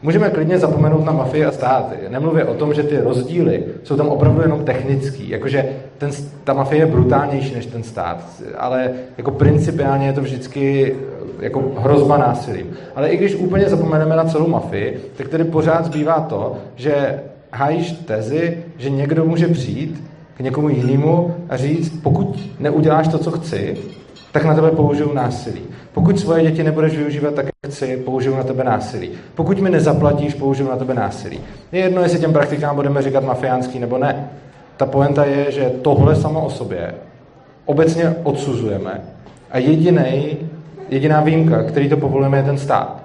Můžeme klidně zapomenout na mafii a státy. Nemluvě o tom, že ty rozdíly jsou tam opravdu jenom technický. Jakože ten, ta mafie je brutálnější než ten stát. Ale jako principiálně je to vždycky jako hrozba násilím. Ale i když úplně zapomeneme na celou mafii, tak tedy pořád zbývá to, že hájíš tezi, že někdo může přijít k někomu jinému a říct, pokud neuděláš to, co chci, tak na tebe použiju násilí. Pokud svoje děti nebudeš využívat tak, jak chci, použiju na tebe násilí. Pokud mi nezaplatíš, použiju na tebe násilí. Je jedno, jestli těm praktikám budeme říkat mafiánský nebo ne. Ta poenta je, že tohle samo o sobě obecně odsuzujeme a jediný jediná výjimka, který to povolujeme, je ten stát.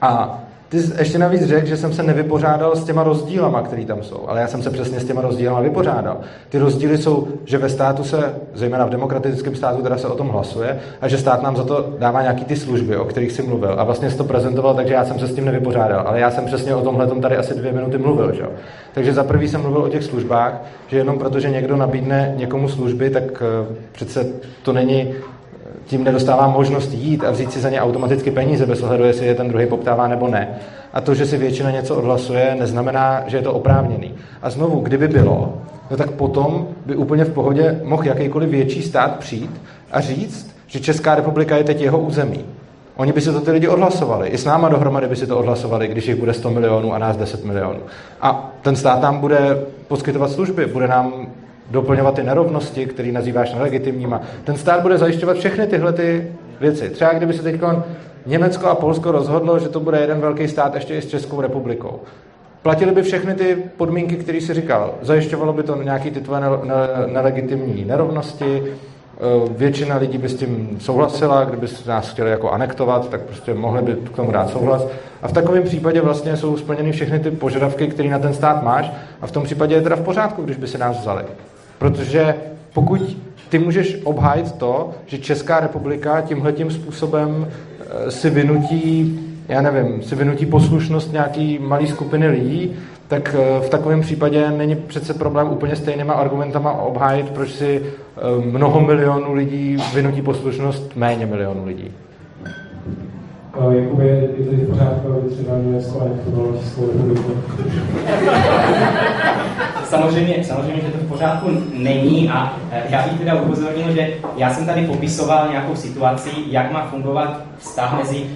A ty jsi ještě navíc řekl, že jsem se nevypořádal s těma rozdílama, které tam jsou, ale já jsem se přesně s těma rozdílama vypořádal. Ty rozdíly jsou, že ve státu se, zejména v demokratickém státu, teda se o tom hlasuje a že stát nám za to dává nějaký ty služby, o kterých jsi mluvil. A vlastně jsi to prezentoval, takže já jsem se s tím nevypořádal, ale já jsem přesně o tomhle tady asi dvě minuty mluvil. Že? Takže za prvý jsem mluvil o těch službách, že jenom protože někdo nabídne někomu služby, tak eh, přece to není tím nedostává možnost jít a vzít si za ně automaticky peníze bez ohledu, jestli je ten druhý poptává nebo ne. A to, že si většina něco odhlasuje, neznamená, že je to oprávněný. A znovu, kdyby bylo, no tak potom by úplně v pohodě mohl jakýkoliv větší stát přijít a říct, že Česká republika je teď jeho území. Oni by si to ty lidi odhlasovali. I s náma dohromady by si to odhlasovali, když jich bude 100 milionů a nás 10 milionů. A ten stát tam bude poskytovat služby, bude nám doplňovat ty nerovnosti, které nazýváš nelegitimníma. Ten stát bude zajišťovat všechny tyhle ty věci. Třeba kdyby se teď Německo a Polsko rozhodlo, že to bude jeden velký stát ještě i s Českou republikou. platili by všechny ty podmínky, které si říkal. Zajišťovalo by to nějaký ty tvoje nelegitimní nerovnosti, Eh, většina lidí by s tím souhlasila, kdyby nás chtěli jako anektovat, tak prostě mohli by k tomu dát souhlas. A v takovém případě vlastně jsou splněny všechny ty požadavky, které na ten stát máš a v tom případě je teda v pořádku, když by si nás vzali. Protože pokud ty můžeš obhájit to, že Česká republika tímhletím způsobem eh, si vynutí, já nevím, si vynutí poslušnost nějaký malý skupiny lidí, tak eh, v takovém případě není přece problém úplně stejnýma argumentama obhájit, proč si eh, mnoho milionů lidí vynutí poslušnost méně milionů lidí.
Jakube, je to v pořádku, aby třeba Německo anektovalo Českou republiku?
Samozřejmě, samozřejmě, že to v pořádku není a eh, já bych teda upozornil, že já jsem tady popisoval nějakou situaci, jak má fungovat vztah mezi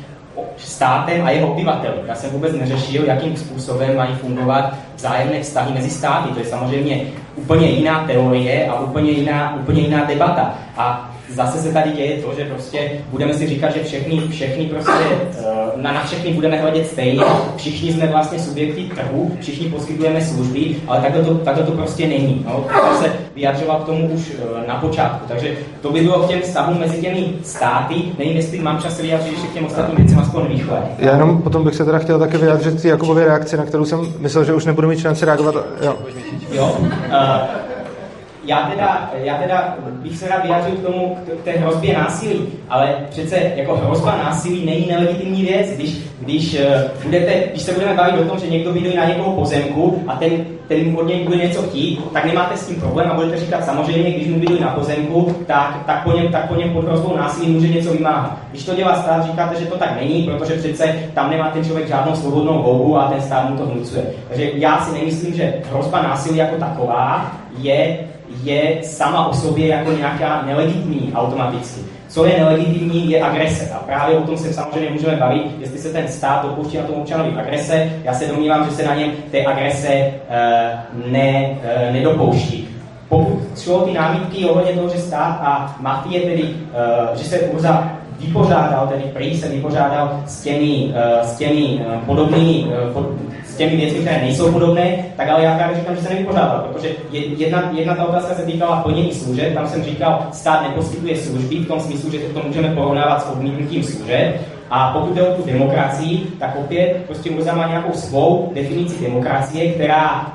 státem a jeho obyvateli. Já jsem vůbec neřešil, jakým způsobem mají fungovat vzájemné vztahy mezi státy. To je samozřejmě úplně jiná teorie a úplně jiná, úplně jiná debata. A zase se tady děje to, že prostě budeme si říkat, že všechny, všechny prostě, eh, na, na všechny budeme hledět stejně, všichni jsme vlastně subjekty trhu, všichni poskytujeme služby, ale takhle to, takhle to prostě není. No, to se vyjadřoval k tomu už eh, na počátku. Takže to by bylo k těm vztahům mezi těmi státy. Nevím, jestli mám čas vyjádřit ještě k těm ostatním věcem aspoň rychle.
Já jenom potom bych se teda chtěl také vyjádřit si Jakubově reakci, na kterou jsem myslel, že už nebudu mít šanci reagovat. Jo.
jo? Uh, já teda, já teda bych se rád vyjádřil k tomu, k té hrozbě násilí, ale přece jako hrozba násilí není nelegitimní věc, když, když, eh, budete, když se budeme bavit o tom, že někdo vyjde na někoho pozemku a ten, ten od něj bude něco chtít, tak nemáte s tím problém a budete říkat samozřejmě, když mu vyjde na pozemku, tak, tak, po něm, tak po něm pod hrozbou násilí může něco vymáhat. Když to dělá stát, říkáte, že to tak není, protože přece tam nemá ten člověk žádnou svobodnou volbu a ten stát mu to vnucuje. Takže já si nemyslím, že hrozba násilí jako taková je je sama o sobě jako nějaká nelegitimní automaticky. Co je nelegitimní, je agrese. A právě o tom se samozřejmě můžeme bavit, jestli se ten stát dopouští na tom občanovi agrese. Já se domnívám, že se na něm té agrese e, ne, e, nedopouští. Pokud šlo ty námitky ohledně toho, že stát a mafie tedy, e, že se Urza vypořádal, tedy prý se vypořádal s těmi, s těmi podobnými, těmi věcmi, které nejsou podobné, tak ale já právě říkám, že se nevypořádal, protože jedna, jedna ta otázka se týkala plnění služeb, tam jsem říkal, stát neposkytuje služby v tom smyslu, že to můžeme porovnávat s odmítnutím služeb, a pokud jde o tu demokracii, tak opět prostě Murza má nějakou svou definici demokracie, která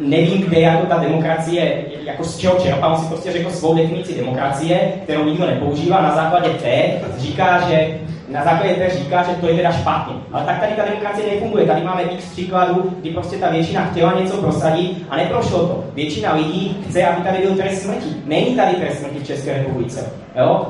nevím, kde jako ta demokracie, jako z čeho čerpá, si prostě řekl svou definici demokracie, kterou nikdo nepoužívá, na základě té říká, že na základě té říká, že to je teda špatně. Ale tak tady ta demokracie nefunguje. Tady máme x příkladů, kdy prostě ta většina chtěla něco prosadit a neprošlo to. Většina lidí chce, aby tady byl trest smrti. Není tady trest smrti v České republice. Jo?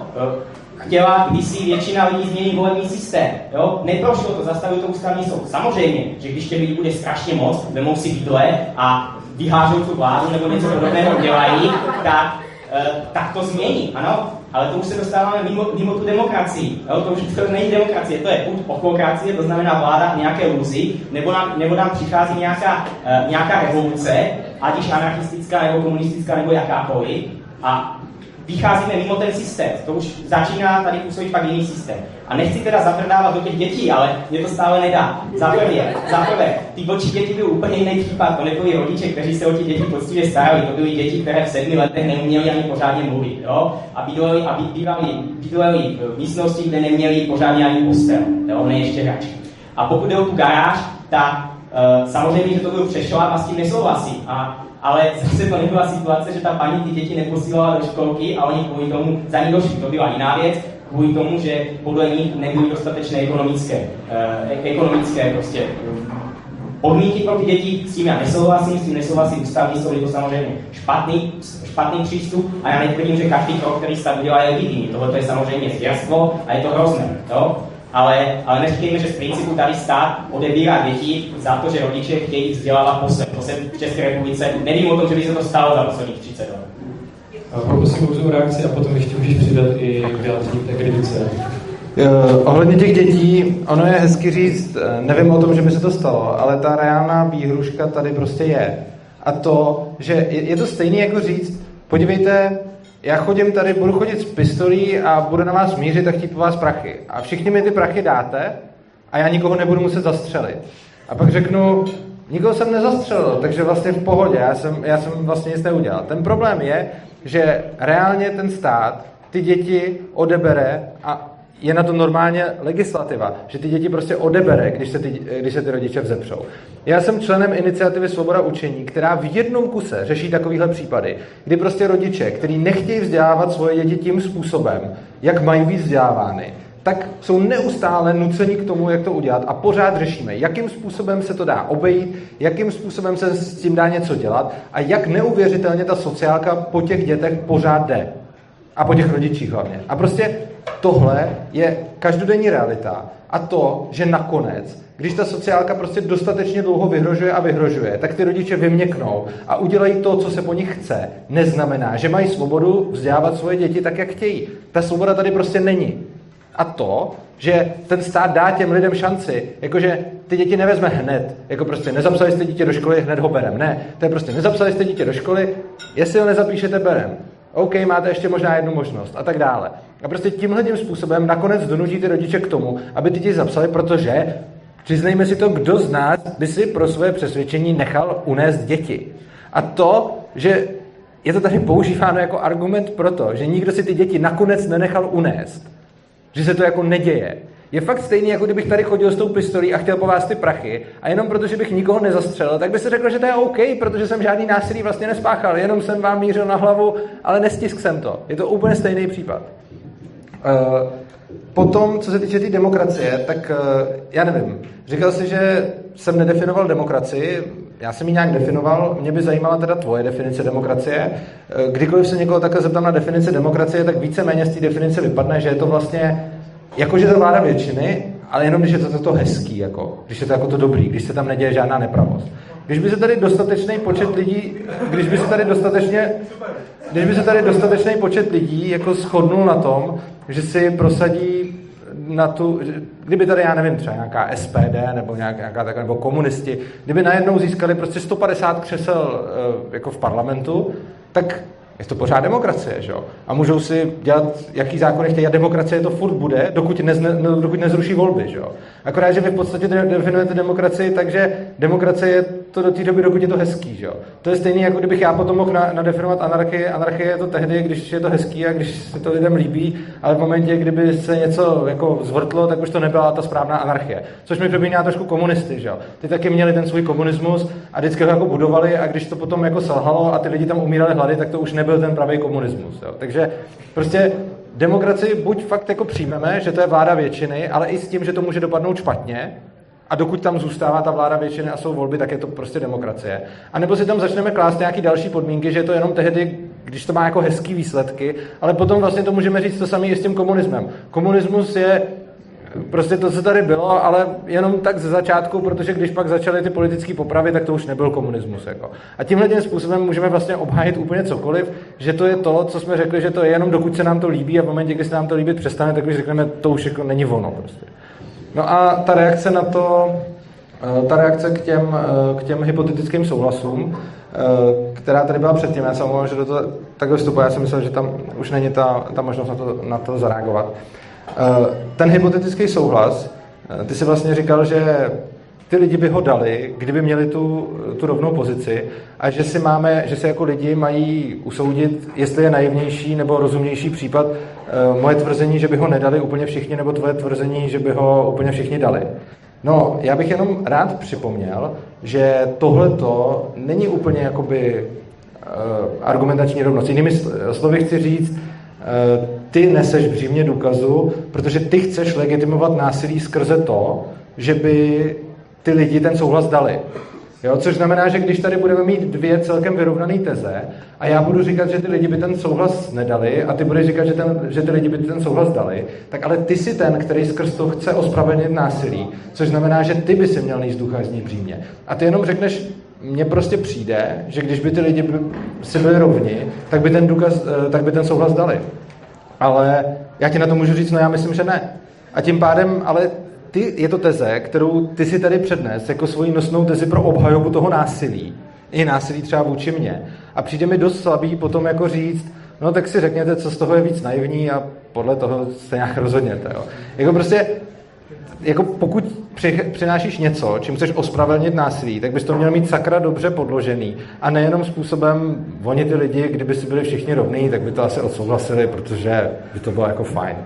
chtěla si většina lidí změnit volební systém. Jo? Neprošlo to, zastavil to ústavní soud. Samozřejmě, že když těch lidí bude strašně moc, vemou si bydle a vyhážou tu vládu nebo něco podobného dělají, tak, e, tak to změní. Ano, ale to už se dostáváme mimo, mimo tu demokracii. Jo? To už to není demokracie, to je buď okokracie, to znamená vláda nějaké luzy, nebo nám, nebo nám přichází nějaká, uh, nějaká revoluce, ať již anarchistická, nebo komunistická, nebo jakákoliv. A vycházíme mimo ten systém. To už začíná tady působit pak jiný systém. A nechci teda zatrdávat do těch dětí, ale mě to stále nedá. Za prvé, za prvé ty vlčí děti byly úplně jiný případ. To nebyli rodiče, kteří se o ty děti poctivě starali. To byly děti, které v sedmi letech neuměly ani pořádně mluvit. Jo? A bydleli, a bydleli, bydleli v místnosti, kde neměli pořádně ani postel. Jo? Ne ještě hračky. A pokud jde o tu garáž, tak uh, samozřejmě, že to byl přešlap a s tím nesouhlasím. A ale zase to nebyla situace, že ta paní ty děti neposílala do školky a oni kvůli tomu za ní došli. To byla jiná věc, kvůli tomu, že podle nich nebyly dostatečné ekonomické, eh, ekonomické prostě eh, podmínky pro ty děti, s tím já nesouhlasím, s tím nesouhlasí ústavní soud, je to samozřejmě špatný, špatný přístup a já netvrdím, že každý krok, který stát udělá, je legitimní. Tohle je samozřejmě zvěrstvo a je to hrozné. Jo? Ale, ale neříkejme, že z principu tady stát odebírá děti za to, že rodiče chtějí vzdělávat posled. To se v České republice, nevím o tom, že by se to stalo za posledních 30 let.
Poprosím o reakci a potom ještě můžeš přidat i vyjádření té kritice.
Uh, ohledně těch dětí, ono je hezky říct, eh, nevím o tom, že by se to stalo, ale ta reálná výhruška tady prostě je. A to, že je, je to stejné jako říct, podívejte, já chodím tady, budu chodit s pistolí a budu na vás mířit a chtít po vás prachy. A všichni mi ty prachy dáte a já nikoho nebudu muset zastřelit. A pak řeknu, Nikoho jsem nezastřelil, takže vlastně v pohodě, já jsem, já jsem vlastně nic neudělal. Ten problém je, že reálně ten stát ty děti odebere a je na to normálně legislativa, že ty děti prostě odebere, když se ty, když se ty rodiče vzepřou. Já jsem členem iniciativy Svoboda učení, která v jednom kuse řeší takovýhle případy, kdy prostě rodiče, kteří nechtějí vzdělávat svoje děti tím způsobem, jak mají být vzdělávány, tak jsou neustále nuceni k tomu, jak to udělat a pořád řešíme, jakým způsobem se to dá obejít, jakým způsobem se s tím dá něco dělat a jak neuvěřitelně ta sociálka po těch dětech pořád jde. A po těch rodičích hlavně. A prostě tohle je každodenní realita a to, že nakonec, když ta sociálka prostě dostatečně dlouho vyhrožuje a vyhrožuje, tak ty rodiče vyměknou a udělají to, co se po nich chce, neznamená, že mají svobodu vzdělávat svoje děti tak, jak chtějí. Ta svoboda tady prostě není. A to, že ten stát dá těm lidem šanci, jakože ty děti nevezme hned, jako prostě nezapsali jste dítě do školy, hned ho berem. Ne, to je prostě nezapsali jste dítě do školy, jestli ho nezapíšete, berem. OK, máte ještě možná jednu možnost a tak dále. A prostě tímhle tím způsobem nakonec donutí ty rodiče k tomu, aby ty děti zapsali, protože přiznejme si to, kdo z nás by si pro svoje přesvědčení nechal unést děti. A to, že je to tady používáno jako argument pro to, že nikdo si ty děti nakonec nenechal unést, že se to jako neděje, je fakt stejný, jako kdybych tady chodil s tou pistolí a chtěl po vás ty prachy a jenom protože že bych nikoho nezastřelil, tak by se řekl, že to je OK, protože jsem žádný násilí vlastně nespáchal, jenom jsem vám mířil na hlavu, ale nestisk jsem to. Je to úplně stejný případ. Uh, potom, co se týče té tý demokracie, tak uh, já nevím. Říkal jsi, že jsem nedefinoval demokracii, já jsem ji nějak definoval, mě by zajímala teda tvoje definice demokracie. Uh, kdykoliv se někoho takhle zeptám na definici demokracie, tak víceméně z té definice vypadne, že je to vlastně jakože to vláda většiny, ale jenom když je to, to, to hezký, jako, když je to jako to dobrý, když se tam neděje žádná nepravost. Když by se tady dostatečný počet lidí, když by se tady dostatečně, když by se tady dostatečný počet lidí jako shodnul na tom, že si prosadí na tu, kdyby tady, já nevím, třeba nějaká SPD nebo nějaká, nějaká taková, nebo komunisti, kdyby najednou získali prostě 150 křesel eh, jako v parlamentu, tak je to pořád demokracie, že jo? A můžou si dělat, jaký zákony chtějí, a demokracie to furt bude, dokud, nezne, dokud nezruší volby, že jo? Akorát, že vy v podstatě definujete demokracii takže demokracie je to do té doby, dokud je to hezký, že jo? To je stejné, jako kdybych já potom mohl nadefinovat anarchii. Anarchie je to tehdy, když je to hezký a když se to lidem líbí, ale v momentě, kdyby se něco jako zvrtlo, tak už to nebyla ta správná anarchie. Což mi připomíná trošku komunisty, že jo? Ty taky měli ten svůj komunismus a vždycky ho jako budovali a když to potom jako selhalo a ty lidi tam umírali hlady, tak to už nebyl ten pravý komunismus. Jo? Takže prostě demokracii buď fakt jako přijmeme, že to je vláda většiny, ale i s tím, že to může dopadnout špatně, a dokud tam zůstává ta vláda většiny a jsou volby, tak je to prostě demokracie. A nebo si tam začneme klást nějaký další podmínky, že je to jenom tehdy, když to má jako hezký výsledky, ale potom vlastně to můžeme říct to samé i s tím komunismem. Komunismus je prostě to, co tady bylo, ale jenom tak ze začátku, protože když pak začaly ty politické popravy, tak to už nebyl komunismus. Jako. A tímhle tím způsobem můžeme vlastně obhájit úplně cokoliv, že to je to, co jsme řekli, že to je jenom dokud se nám to líbí a v momentě, kdy se nám to líbit přestane, tak už řekneme, to už jako není ono. Prostě. No a ta reakce na to, eh, ta reakce k těm, eh, k těm hypotetickým souhlasům, eh, která tady byla předtím, já jsem že do toho tak vystupuji, já jsem myslel, že tam už není ta, ta možnost na to, na to zareagovat. Ten hypotetický souhlas, ty si vlastně říkal, že ty lidi by ho dali, kdyby měli tu, tu rovnou pozici a že si máme, že si jako lidi mají usoudit, jestli je naivnější nebo rozumnější případ moje tvrzení, že by ho nedali úplně všichni, nebo tvoje tvrzení, že by ho úplně všichni dali. No, já bych jenom rád připomněl, že tohle to není úplně jakoby uh, argumentační rovnost. Jinými slovy chci říct, uh, ty neseš břímě důkazu, protože ty chceš legitimovat násilí skrze to, že by ty lidi ten souhlas dali. Jo, což znamená, že když tady budeme mít dvě celkem vyrovnané teze a já budu říkat, že ty lidi by ten souhlas nedali a ty budeš říkat, že, ten, že ty lidi by ten souhlas dali, tak ale ty si ten, který skrz to chce ospravedlnit násilí, což znamená, že ty by si měl nejít důkazní břímě. A ty jenom řekneš, mně prostě přijde, že když by ty lidi by si byli rovni, tak by ten, důkaz, eh, tak by ten souhlas dali. Ale já ti na to můžu říct, no já myslím, že ne. A tím pádem, ale ty, je to teze, kterou ty si tady přednes jako svoji nosnou tezi pro obhajobu toho násilí. I násilí třeba vůči mně. A přijde mi dost slabý potom jako říct, no tak si řekněte, co z toho je víc naivní a podle toho se nějak rozhodněte. Jo. Jako prostě jako pokud přinášíš něco, čím chceš ospravedlnit násilí, tak bys to měl mít sakra dobře podložený. A nejenom způsobem, oni ty lidi, kdyby si byli všichni rovní, tak by to asi odsouhlasili, protože by to bylo jako fajn.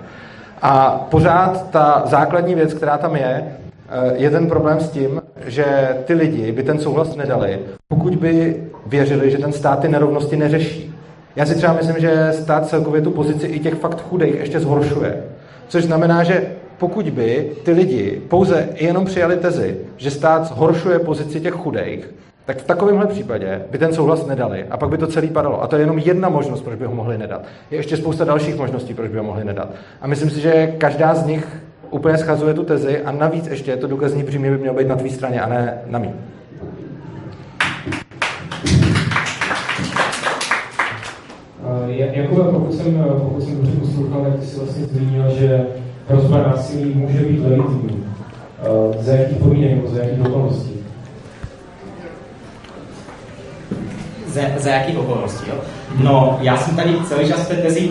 A pořád ta základní věc, která tam je, eh, je ten problém s tím, že ty lidi by ten souhlas nedali, pokud by věřili, že ten stát ty nerovnosti neřeší. Já si třeba myslím, že stát celkově tu pozici i těch fakt chudých ještě zhoršuje. Což znamená, že pokud by ty lidi pouze jenom přijali tezi, že stát zhoršuje pozici těch chudých, tak v takovémhle případě by ten souhlas nedali a pak by to celý padalo. A to je jenom jedna možnost, proč by ho mohli nedat. Je ještě spousta dalších možností, proč by ho mohli nedat. A myslím si, že každá z nich úplně schazuje tu tezi a navíc ještě to důkazní břímě by mělo být na tvý straně a ne na mý.
Jakube, pokud jsem, pokud jsem dobře poslouchal, tak ty jsi vlastně zmínil, že hrozba násilí může být legitimní. Za jakých podmínek nebo za jakých okolností?
Za, za jakých okolností, jo? No, já jsem tady celý čas v té tezi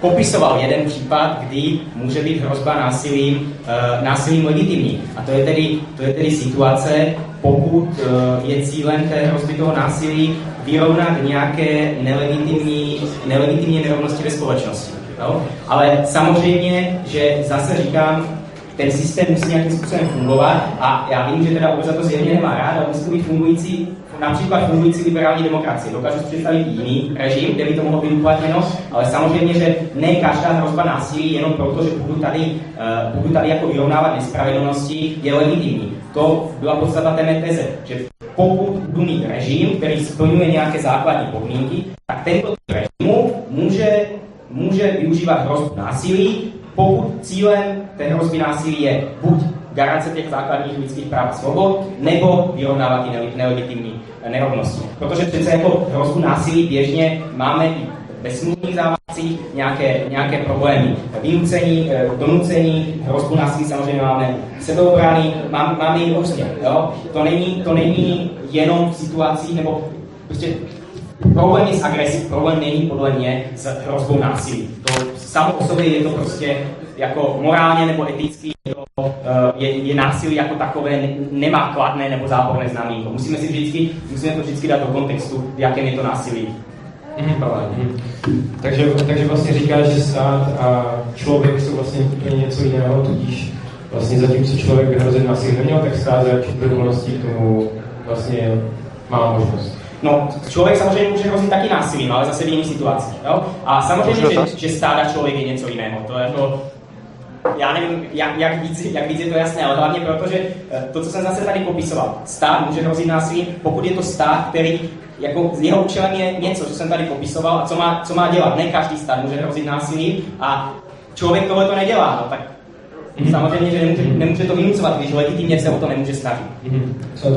popisoval jeden případ, kdy může být hrozba násilím, uh, násilím legitimní. A to je tedy, to je tedy situace, pokud uh, je cílem té hrozby toho násilí vyrovnat nějaké nelegitimní, nelegitimní nerovnosti ve společnosti. Jo? Ale samozřejmě, že zase říkám, ten systém musí nějakým způsobem fungovat a já vím, že teda za to zjevně nemá rád, ale musí to být fungující například fungující liberální demokracie. Dokážu si představit jiný režim, kde by to mohlo být uplatněno, ale samozřejmě, že ne každá hrozba násilí jenom proto, že budu tady, uh, budu tady jako vyrovnávat nespravedlnosti, je legitimní. To byla podstata té teze, že pokud budu mít režim, který splňuje nějaké základní podmínky, tak tento režimu může, může využívat hrozbu násilí, pokud cílem té hrozby násilí je buď garance těch základních lidských práv a svobod, nebo vyrovnávat ty nelegitimní nerovnosti. Protože přece jako hrozbu násilí běžně máme i ve smluvních závazcích nějaké, nějaké problémy. Vynucení, eh, donucení, hrozbu násilí samozřejmě máme sebeobrany, máme, máme i různě. Jo? To, není, to není jenom v situacích, nebo prostě problém je s agresí, problém není podle mě s hrozbou násilí. To samo o sobě je to prostě jako morálně nebo eticky je, to, eh, je, je násilí jako takové, nemá kladné nebo záporné znamínko. Musíme si vždycky, musíme to vždycky dát do kontextu, v jakém je to násilí.
Mm-hmm. Takže, takže vlastně říkáš, že stát a člověk jsou vlastně úplně něco jiného, tudíž vlastně zatímco člověk by hrozit násilí neměl, tak stát za jakých k tomu vlastně má možnost.
No, člověk samozřejmě může hrozit taky násilím, ale zase v jiných situacích. Jo? A samozřejmě, že, že stát a člověk je něco jiného. To je to, já nevím, jak, jak, víc, jak víc je to jasné, ale hlavně proto, že eh, to, co jsem zase tady popisoval, stát může hrozit násilím, pokud je to stát, který jako z jeho účelem je něco, co jsem tady popisoval a co má, co má dělat. Ne každý stát může hrozit násilím a člověk tohle to nedělá, no, tak Mm-hmm. Samozřejmě, že nemůže, nemůže to vynucovat, když legitimně se o to nemůže snažit.
Mm-hmm. Co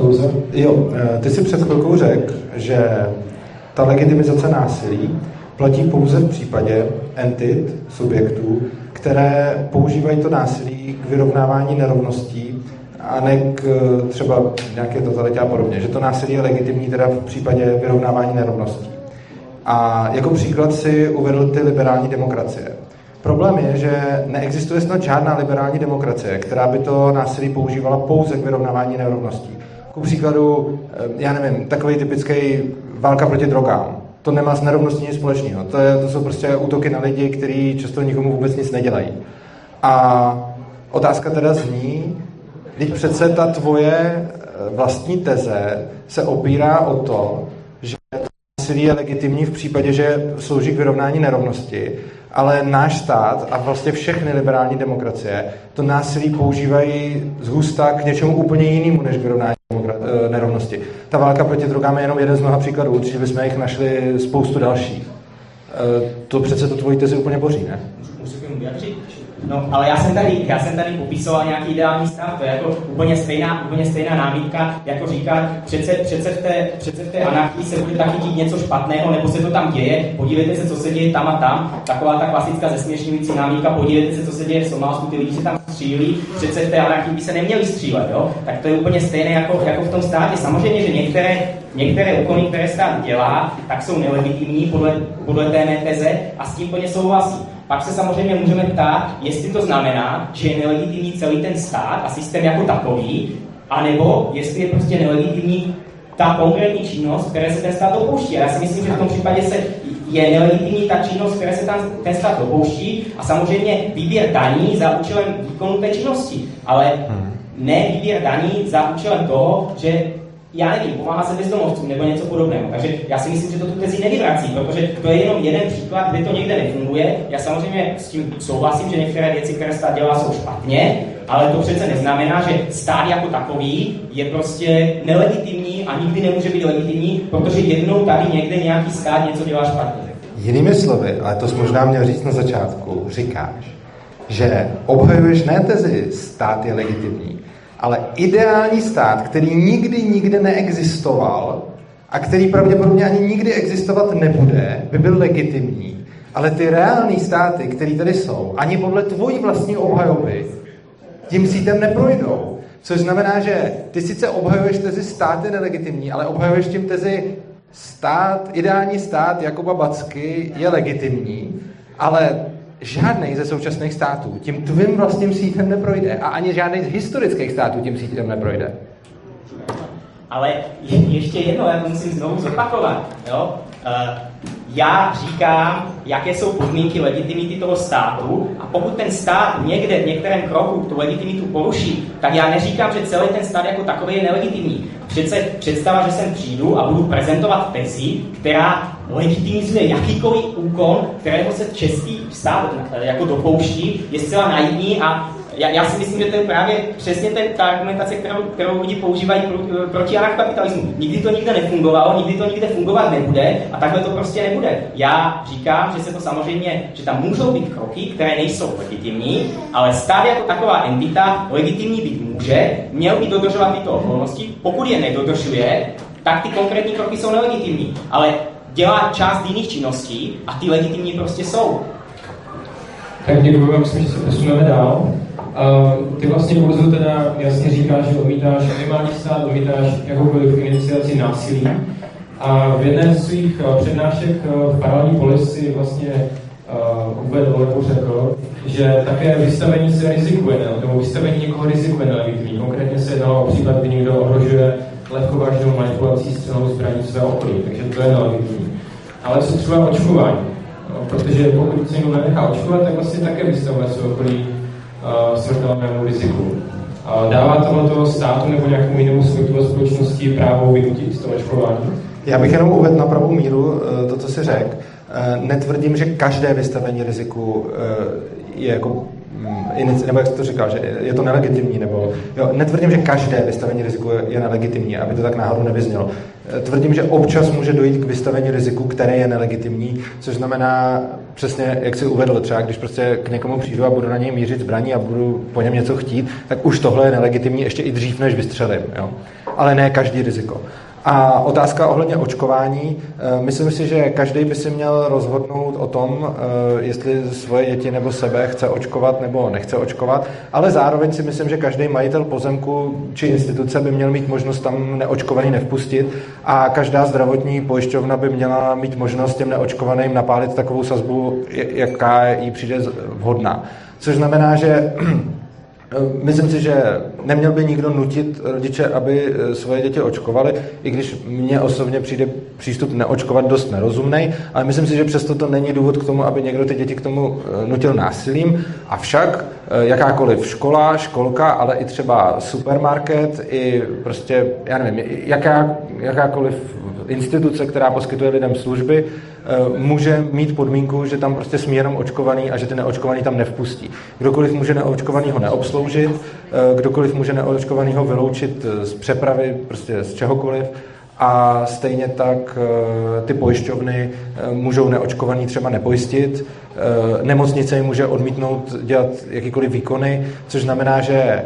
Jo, eh, ty si před chvilkou řekl, že ta legitimizace násilí platí pouze v případě entit, subjektů, které používají to násilí k vyrovnávání nerovností a ne k třeba nějaké totalitě a podobně. Že to násilí je legitimní teda v případě vyrovnávání nerovností. A jako příklad si uvedl ty liberální demokracie. Problém je, že neexistuje snad žádná liberální demokracie, která by to násilí používala pouze k vyrovnávání nerovností. Ku příkladu, eh, já nevím, takový typický válka proti drogám to nemá s nerovností nic společného. To, je, to jsou prostě útoky na lidi, kteří často nikomu vůbec nic nedělají. A otázka teda zní, teď přece ta tvoje eh, vlastní teze se opírá o to, že násilí je legitimní v případě, že slouží k vyrovnání nerovnosti, ale náš stát a vlastně všechny liberální demokracie to násilí používají z husta k něčemu úplně jinému než k vyrovnání Eh, nerovnosti. Ta válka proti drogám je jenom jeden z mnoha příkladů, určitě bychom jich našli spoustu dalších. Eh, to přece to tvojí tezi úplně boří, ne?
Můžu vyjádřit? No, ale já jsem tady, já jsem tady popisoval nějaký ideální stav, to je jako úplně stejná, úplně stejná námitka, jako říkat, přece, přece, v té, přece v té anarchii se bude taky dít něco špatného, nebo se to tam děje, podívejte se, co se děje tam a tam, taková ta klasická zesměšňující námitka, podívejte se, co se děje v Somálsku, ty lidi se tam střílí, přece v té anarchii by se neměli střílet, jo? tak to je úplně stejné jako, jako v tom státě. Samozřejmě, že některé, některé úkony, které stát dělá, tak jsou nelegitimní podle, podle té mé teze a s tím plně souhlasí pak se samozřejmě můžeme ptát, jestli to znamená, že je nelegitimní celý ten stát a systém jako takový, anebo jestli je prostě nelegitimní ta konkrétní činnost, které se ten stát dopouští. Já si myslím, že v tom případě se je nelegitimní ta činnost, které se tam ten stát dopouští a samozřejmě výběr daní za účelem výkonu té činnosti. Ale hmm. ne výběr daní za účelem toho, že já nevím, pomáhá se bezdomovcům nebo něco podobného. Takže já si myslím, že to tu tezi nevyvrací, protože to je jenom jeden příklad, kde to někde nefunguje. Já samozřejmě s tím souhlasím, že některé věci, které stát dělá, jsou špatně, ale to přece neznamená, že stát jako takový je prostě nelegitimní a nikdy nemůže být legitimní, protože jednou tady někde nějaký stát něco dělá špatně.
Jinými slovy, ale to jsi možná měl říct na začátku, říkáš, že obhajuješ ne tezi stát je legitimní, ale ideální stát, který nikdy nikde neexistoval a který pravděpodobně ani nikdy existovat nebude, by byl legitimní. Ale ty reální státy, které tady jsou, ani podle tvojí vlastní obhajoby, tím sítem neprojdou. Což znamená, že ty sice obhajuješ tezi stát je nelegitimní, ale obhajuješ tím tezi stát, ideální stát Jakoba Backy je legitimní, ale žádný ze současných států tím tvým vlastním sítem neprojde a ani žádný z historických států tím sítem neprojde.
Ale je, ještě jedno, já musím znovu zopakovat. Jo? Uh, já říkám, jaké jsou podmínky legitimity toho státu a pokud ten stát někde v některém kroku tu legitimitu poruší, tak já neříkám, že celý ten stát jako takový je nelegitimní. Přece představa, že sem přijdu a budu prezentovat tezi, která legitimizuje jakýkoliv úkon, kterého se český stát jako dopouští, je zcela naivní a já, já si myslím, že to je právě přesně ten, ta argumentace, kterou, kterou lidi používají pro, proti anarchokapitalismu. Nikdy to nikde nefungovalo, nikdy to nikde fungovat nebude a takhle to prostě nebude. Já říkám, že se to samozřejmě, že tam můžou být kroky, které nejsou legitimní, ale stát jako taková entita legitimní být může, měl by dodržovat tyto okolnosti. Pokud je nedodržuje, tak ty konkrétní kroky jsou nelegitimní. Ale dělá část jiných činností a ty legitimní prostě jsou.
Tak děkuji, myslím, že se posuneme dál. Uh, ty vlastně kurzu teda jasně říkáš, že odmítáš minimální stát, odmítáš jakoukoliv iniciaci násilí. A v jedné z svých uh, přednášek uh, v paralelní polisi vlastně uh, uvedl nebo řekl, že také vystavení se rizikuje, nebo vystavení někoho rizikuje nelegitimní. Konkrétně se jednalo o případ, kdy někdo ohrožuje lehkovážnou manipulací střelnou zbraní svého okolí, takže to je nelegitimní. Ale co třeba očkování? No, protože pokud se někdo nenechá očkovat, tak vlastně také vystavuje své okolí uh, smrtelnému riziku. Uh, dává tohoto státu nebo nějakému jinému subjektu společnosti právo vynutit z toho očkování?
Já bych jenom uvedl na pravou míru uh, to, co si řekl. Uh, netvrdím, že každé vystavení riziku je jako mm, nebo jak jsi to říkal, že je to nelegitimní, nebo jo, netvrdím, že každé vystavení riziku je nelegitimní, aby to tak náhodou nevyznělo. Tvrdím, že občas může dojít k vystavení riziku, které je nelegitimní, což znamená přesně, jak si uvedl, třeba když prostě k někomu přijdu a budu na něj mířit zbraní a budu po něm něco chtít, tak už tohle je nelegitimní ještě i dřív, než vystřelím. Jo? Ale ne každý riziko. A otázka ohledně očkování. Eh, myslím si, že každý by si měl rozhodnout o tom, eh, jestli svoje děti nebo sebe chce očkovat nebo nechce očkovat, ale zároveň si myslím, že každý majitel pozemku či instituce by měl mít možnost tam neočkovaný nevpustit a každá zdravotní pojišťovna by měla mít možnost těm neočkovaným napálit takovou sazbu, jaká jí přijde vhodná. Což znamená, že myslím si, že neměl by nikdo nutit rodiče, aby eh, svoje děti očkovali, i když mně osobně přijde přístup neočkovat dost nerozumný, ale myslím si, že přesto to není důvod k tomu, aby někdo ty děti k tomu eh, nutil násilím. Avšak jakákoliv škola, školka, ale i třeba supermarket, i prostě, já nevím, jaká, jakákoliv instituce, která poskytuje lidem služby, Eh, může mít podmínku, že tam prostě smí jenom očkovaný a že ty neočkovaný tam nevpustí. Kdokoliv může neočkovanýho neobsloužit, eh, kdokoliv může neočkovanýho vyloučit eh, z přepravy, prostě z čehokoliv, a stejně tak ty pojišťovny můžou neočkovaný třeba nepojistit, nemocnice jim může odmítnout dělat jakýkoliv výkony, což znamená, že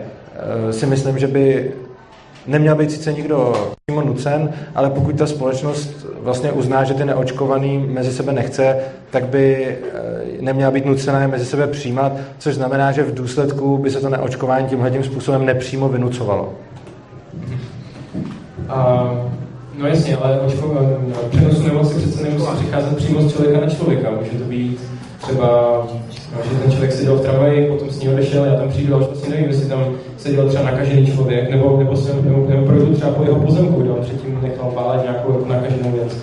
si myslím, že by neměl být sice nikdo přímo nucen, ale pokud ta společnost vlastně uzná, že ty neočkovaný mezi sebe nechce, tak by eh, neměla být nucená je mezi sebe přijímat, což znamená, že v důsledku by se to neočkování tímhle tím způsobem nepřímo vynucovalo.
A No jasně, ale očko, no, přenosu nemoci přece nemusí přicházet přímo z člověka na člověka. Může to být třeba, no, že ten člověk seděl v tramvaji, potom s ním odešel, já tam přijdu a už vlastně nevím, jestli tam seděl třeba nakažený člověk, nebo, nebo, jsem, nebo, nebo projdu třeba po jeho pozemku, kde on předtím nechal pálet nějakou jako nakaženou věc.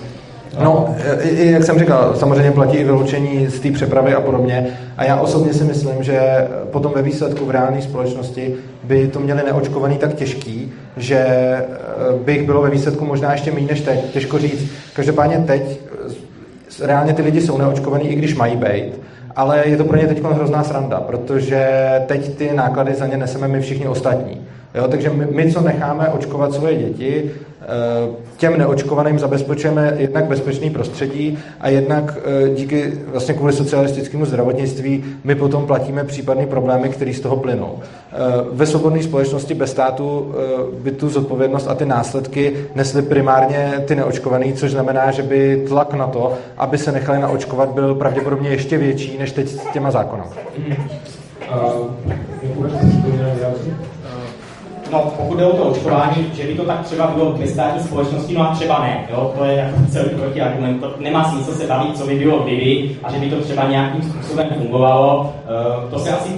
No, i, jak jsem říkal, samozřejmě platí i vyloučení z té přepravy a podobně. A já osobně si myslím, že potom ve výsledku v reálné společnosti by to měli neočkovaný tak těžký, že eh, bych bylo ve výsledku možná ještě méně než teď. Těžko říct. Každopádně teď eh, reálně ty lidi jsou neočkovaný, i když mají být ale je to pro ně teď hrozná sranda, protože teď ty náklady za ně neseme my všichni ostatní. Jo, takže my, my, co necháme očkovat svoje děti, Eh, těm neočkovaným zabezpečujeme jednak bezpečný prostředí a jednak eh, díky vlastně kvůli socialistickému zdravotnictví my potom platíme případné problémy, které z toho plynou. Eh, ve svobodné společnosti bez státu by tu zodpovědnost a ty následky nesly primárně ty neočkovaný, což znamená, že by tlak na to, aby se nechali naočkovat, byl pravděpodobně ještě větší než teď s těma zákonami. Uh,
no, pokud jde o to očkování, že by to tak třeba bylo ve státní společnosti, no a třeba ne, jo, to je jako celý protiargument, to nemá smysl se bavit, co by bylo kdyby, a že by to třeba nějakým způsobem fungovalo, uh, to se asi,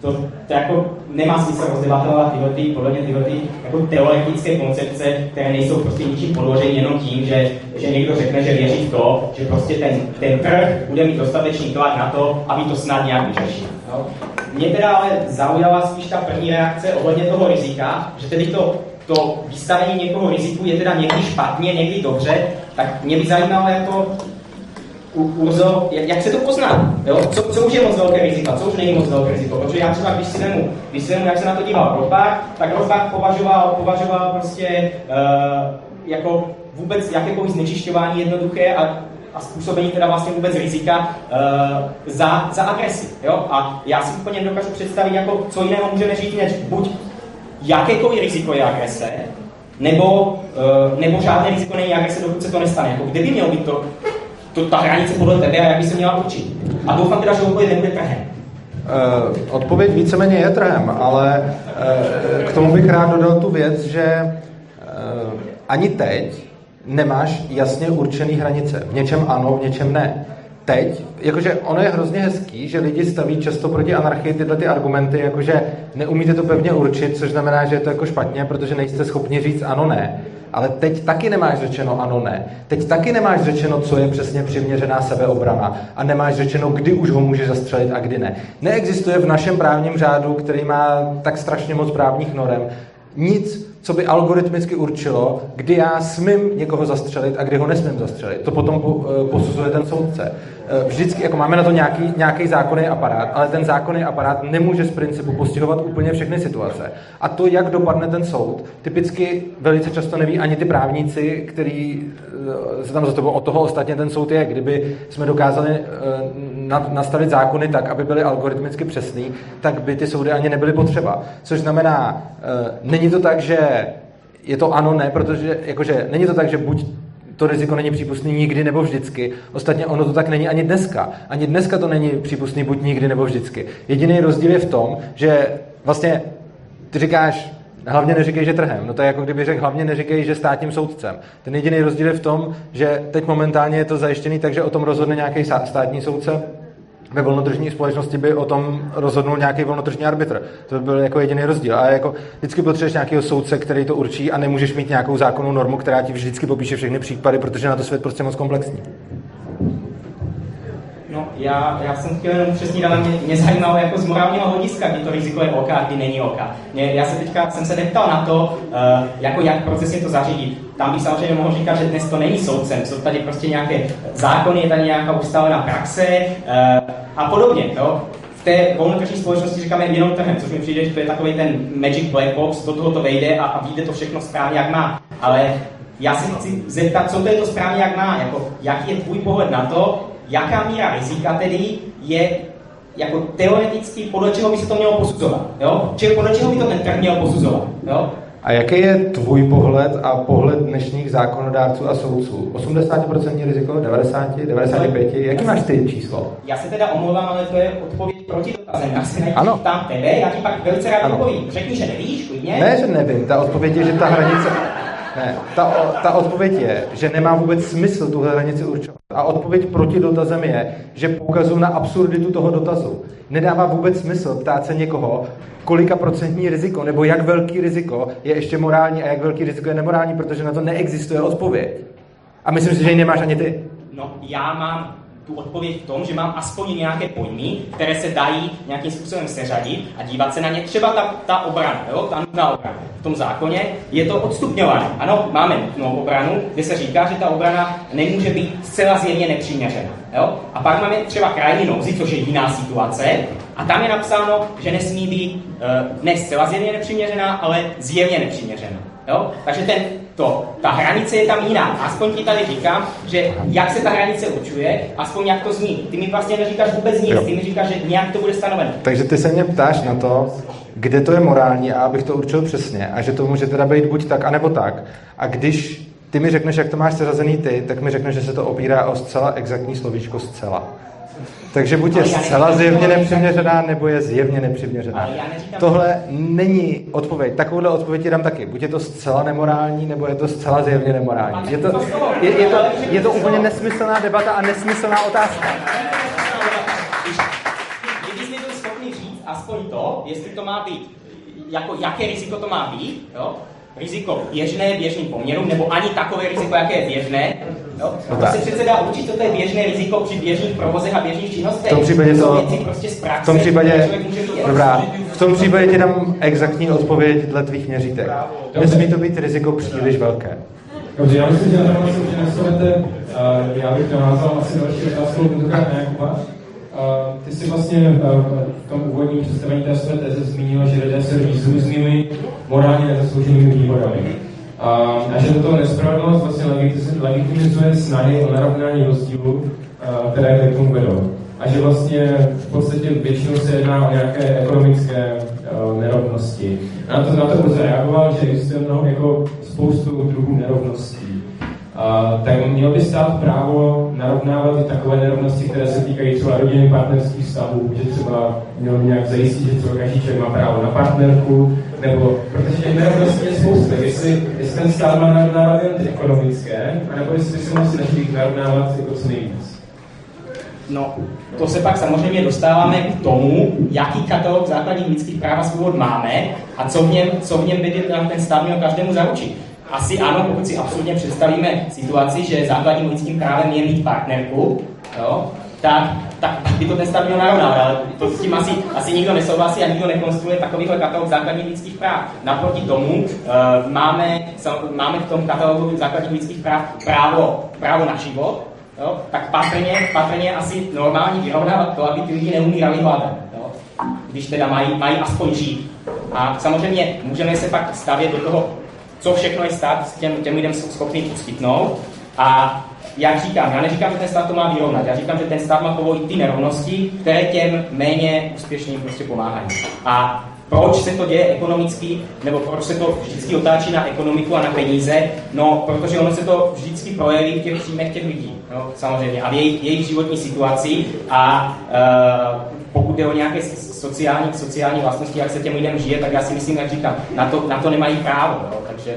to, to jako nemá smysl rozdebatovat tyhle, ty, podle mě tyhle ty, jako teoretické koncepce, které nejsou prostě ničím podloženy jenom tím, že, že někdo řekne, že věří v to, že prostě ten, ten trh bude mít dostatečný tlak na to, aby to snad nějak vyřešil. No? Mě teda ale zaujala spíš ta první reakce ohledně toho rizika, že tedy to, to vystavení někoho riziku je teda někdy špatně, někdy dobře, tak mě by zajímalo jako Urzo, jak se to pozná? Jo? Co, co už je moc velké riziko, co už není moc velké riziko? Protože já třeba, když si vemu, když si vemu jak se na to díval Rothbard, tak Rothbard považoval, považoval prostě uh, jako vůbec jakékoliv znečišťování jednoduché a a způsobení teda vlastně vůbec rizika uh, za, za agresi. Jo? A já si úplně nedokážu představit, jako, co jiného můžeme říct, než buď jakékoliv riziko je agrese, nebo, uh, nebo žádné riziko není agrese, dokud se to nestane. Jako, kde by mělo být to, to, ta hranice podle tebe a jak by se měla určit? A doufám teda, že odpověď nebude trhem.
Uh, odpověď víceméně je trhem, ale k tomu bych rád dodal tu věc, že ani teď nemáš jasně určený hranice. V něčem ano, v něčem ne. Teď, jakože ono je hrozně hezký, že lidi staví často proti anarchii tyhle ty argumenty, jakože neumíte to pevně určit, což znamená, že je to jako špatně, protože nejste schopni říct ano, ne. Ale teď taky nemáš řečeno ano, ne. Teď taky nemáš řečeno, co je přesně přiměřená sebeobrana. A nemáš řečeno, kdy už ho může zastřelit a kdy ne. Neexistuje v našem právním řádu, který má tak strašně moc právních norem, nic, co by algoritmicky určilo, kdy já smím někoho zastřelit a kdy ho nesmím zastřelit. To potom eh, posuzuje ten soudce. Eh, vždycky, jako máme na to nějaký, nějaký zákonný aparát, ale ten zákonný aparát nemůže z principu postihovat úplně všechny situace. A to, jak dopadne ten soud, typicky velice často neví ani ty právníci, kteří eh, se tam za to od toho ostatně ten soud je. Kdyby jsme dokázali nastavit zákony tak, aby byly algoritmicky přesný, tak by ty soudy ani nebyly potřeba. Což znamená, není to tak, že je to ano, ne, protože jakože není to tak, že buď to riziko není přípustný nikdy nebo vždycky. Ostatně ono to tak není ani dneska. Ani dneska to není přípustný buď nikdy nebo vždycky. Jediný rozdíl je v tom, že vlastně ty říkáš, hlavně neříkej, že trhem. No to je jako kdyby řekl, hlavně neříkej, že státním soudcem. Ten jediný rozdíl je v tom, že teď momentálně je to zajištěný tak, že o tom rozhodne nějaký státní soudce, ve volnotržní společnosti by o tom rozhodnul nějaký volnotržní arbitr. To by byl jako jediný rozdíl. A jako vždycky potřebuješ nějakého soudce, který to určí a nemůžeš mít nějakou zákonnou normu, která ti vždycky popíše všechny případy, protože na to svět prostě moc komplexní.
Já, já jsem chtěl jenom přesně, ale mě, mě zajímalo jako z morálního hlediska, kdy to riziko je OK, kdy není OK. Mě, já se teďka jsem se neptal na to, uh, jako jak procesně to zařídit. Tam bych samozřejmě mohl říkat, že dnes to není soudcem, jsou tady prostě nějaké zákony, je tady nějaká ustálená praxe uh, a podobně. Jo? v té volnotržní společnosti říkáme jenom trhem, což mi přijde, že to je takový ten magic black box, do toho to vejde a, a vyjde to všechno správně, jak má. Ale já se chci zeptat, co to je to správně, jak má, jako, jaký je tvůj pohled na to, jaká míra rizika tedy je jako teoreticky, podle čeho by se to mělo posuzovat. Jo? Čili podle čeho by to ten trh měl posuzovat. Jo?
A jaký je tvůj pohled a pohled dnešních zákonodárců a soudců? 80% riziko, 90, 95? Jaký máš ty číslo?
Já se teda omlouvám, ale to je odpověď proti dotazem. Já si ano. tam tebe, já ti pak velice rád odpovím. Řekni, že nevíš, klidně.
Ne, že nevím. Ta odpověď je, že ta hranice... Ne, ta, ta odpověď je, že nemá vůbec smysl tuhle hranici určovat. A odpověď proti dotazem je, že poukazují na absurditu toho dotazu. Nedává vůbec smysl ptát se někoho, kolika procentní riziko, nebo jak velký riziko je ještě morální a jak velký riziko je nemorální, protože na to neexistuje odpověď. A myslím si, že ji nemáš ani ty.
No, já mám tu odpověď v tom, že mám aspoň nějaké pojmy, které se dají nějakým způsobem seřadit a dívat se na ně. Třeba ta, ta obrana, jo, ta nutná obrana. V tom zákoně je to odstupňované. Ano, máme nutnou obranu, kde se říká, že ta obrana nemůže být zcela zjevně nepřiměřená. Jo? A pak máme třeba krajní nouzi, což je jiná situace, a tam je napsáno, že nesmí být uh, ne zcela zjevně nepřiměřená, ale zjevně nepřiměřená. Jo? Takže ten, to, ta hranice je tam jiná. Aspoň ti tady říkám, že jak se ta hranice určuje, aspoň jak to zní. Ty mi vlastně neříkáš vůbec nic, jo. ty mi říkáš, že nějak to bude stanoveno.
Takže ty se mě ptáš na to, kde to je morální a abych to určil přesně a že to může teda být buď tak, anebo tak. A když ty mi řekneš, jak to máš seřazený ty, tak mi řekneš, že se to opírá o zcela exaktní slovíčko zcela. Takže buď je zcela zjevně nepřiměřená, nebo je zjevně nepřiměřená. Tohle není odpověď. Takovouhle odpověď ti dám taky. Buď je to zcela nemorální, nebo je to zcela zjevně nemorální. Je to, je, je to, je to úplně nesmyslná debata a nesmyslná otázka.
Aspoň to, jestli to má být, jako jaké riziko to má být, jo? riziko běžné běžným poměrům, nebo ani takové riziko, jaké je běžné. Jo? No to se přece dá určit, co to je běžné riziko při běžných provozech a běžných činnostech.
V tom případě to, prostě z praxe, v tom případě, dobrá, v tom případě ti dám exaktní odpověď dle tvých měřítek. Nesmí to být riziko příliš velké.
Dobře, já myslím, že na to vlastně přinesete, uh, já bych navázal asi další otázku, tentokrát. Ty jsi vlastně uh, v tom úvodním představení té své teze zmínil, že lidé se rodí s různými morálně nezaslouženými výhodami. A že toto nespravedlnost vlastně legitimizuje snahy o narovnání rozdílu, uh, které k tomu vedou. A že vlastně v podstatě většinou se jedná o nějaké ekonomické uh, nerovnosti. Na to, na to reagoval, že existuje mnoho jako spoustu druhů nerovností tak měl by stát právo narovnávat i takové nerovnosti, které se týkají třeba rodinných partnerských vztahů, že třeba měl nějak zajistit, že třeba každý člověk má právo na partnerku, nebo protože těch nerovností je spousta, jestli, jestli ten stát má narovnávat jen ty ekonomické, anebo jestli se musí snažit narovnávat jako co nejvíc.
No, to se pak samozřejmě dostáváme k tomu, jaký katalog základních lidských práv a svobod máme a co v něm, co v něm by ten stát měl každému zaručit asi ano, pokud si absolutně představíme situaci, že základním lidským právem je mít partnerku, jo, tak, tak by to ten stát měl narovnávat, ale to s tím asi, asi nikdo nesouhlasí a nikdo nekonstruuje takovýhle katalog základních lidských práv. Naproti tomu uh, máme, máme v tom katalogu základních lidských práv právo, právo na život, jo, tak patrně, patrně asi normální vyrovnávat to, aby ty lidi neumírali hladem. Když teda mají, mají aspoň žít. A samozřejmě můžeme se pak stavět do toho co všechno je stát těm, těm lidem schopný poskytnout. A jak říkám, já neříkám, že ten stát to má vyrovnat, já říkám, že ten stát má povolit ty nerovnosti, které těm méně úspěšným prostě pomáhají. A proč se to děje ekonomicky, nebo proč se to vždycky otáčí na ekonomiku a na peníze? No, protože ono se to vždycky projeví v těch příjmech těch lidí, no, samozřejmě, a v jejich, jejich životní situaci. A uh, pokud je o nějaké sociální, sociální vlastnosti, jak se těm lidem žije, tak já si myslím, jak říkám, na to, na to nemají právo. No, takže...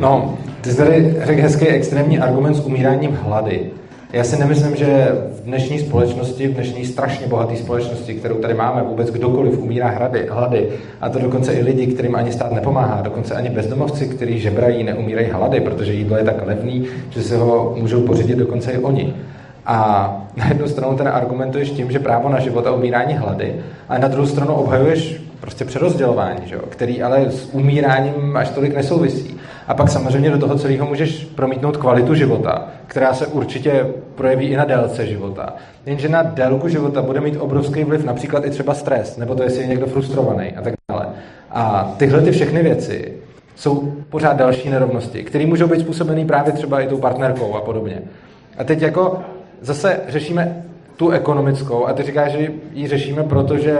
No, ty jsi tady řekl hezký extrémní argument s umíráním hlady. Já si nemyslím, že v dnešní společnosti, v dnešní strašně bohaté společnosti, kterou tady máme, vůbec kdokoliv umírá hlady, hlady. A to dokonce i lidi, kterým ani stát nepomáhá. Dokonce ani bezdomovci, kteří žebrají, neumírají hlady, protože jídlo je tak levný, že si ho můžou pořídit dokonce i oni. A na jednu stranu ten argumentuješ tím, že právo na život a umírání hlady, a na druhou stranu obhajuješ prostě přerozdělování, že jo? který ale s umíráním až tolik nesouvisí. A pak samozřejmě do toho celého můžeš promítnout kvalitu života, která se určitě projeví i na délce života. Jenže na délku života bude mít obrovský vliv například i třeba stres, nebo to, jestli je někdo frustrovaný a tak dále. A tyhle ty všechny věci jsou pořád další nerovnosti, které můžou být způsobené právě třeba i tou partnerkou a podobně. A teď jako zase řešíme tu ekonomickou a ty říkáš, že ji řešíme, protože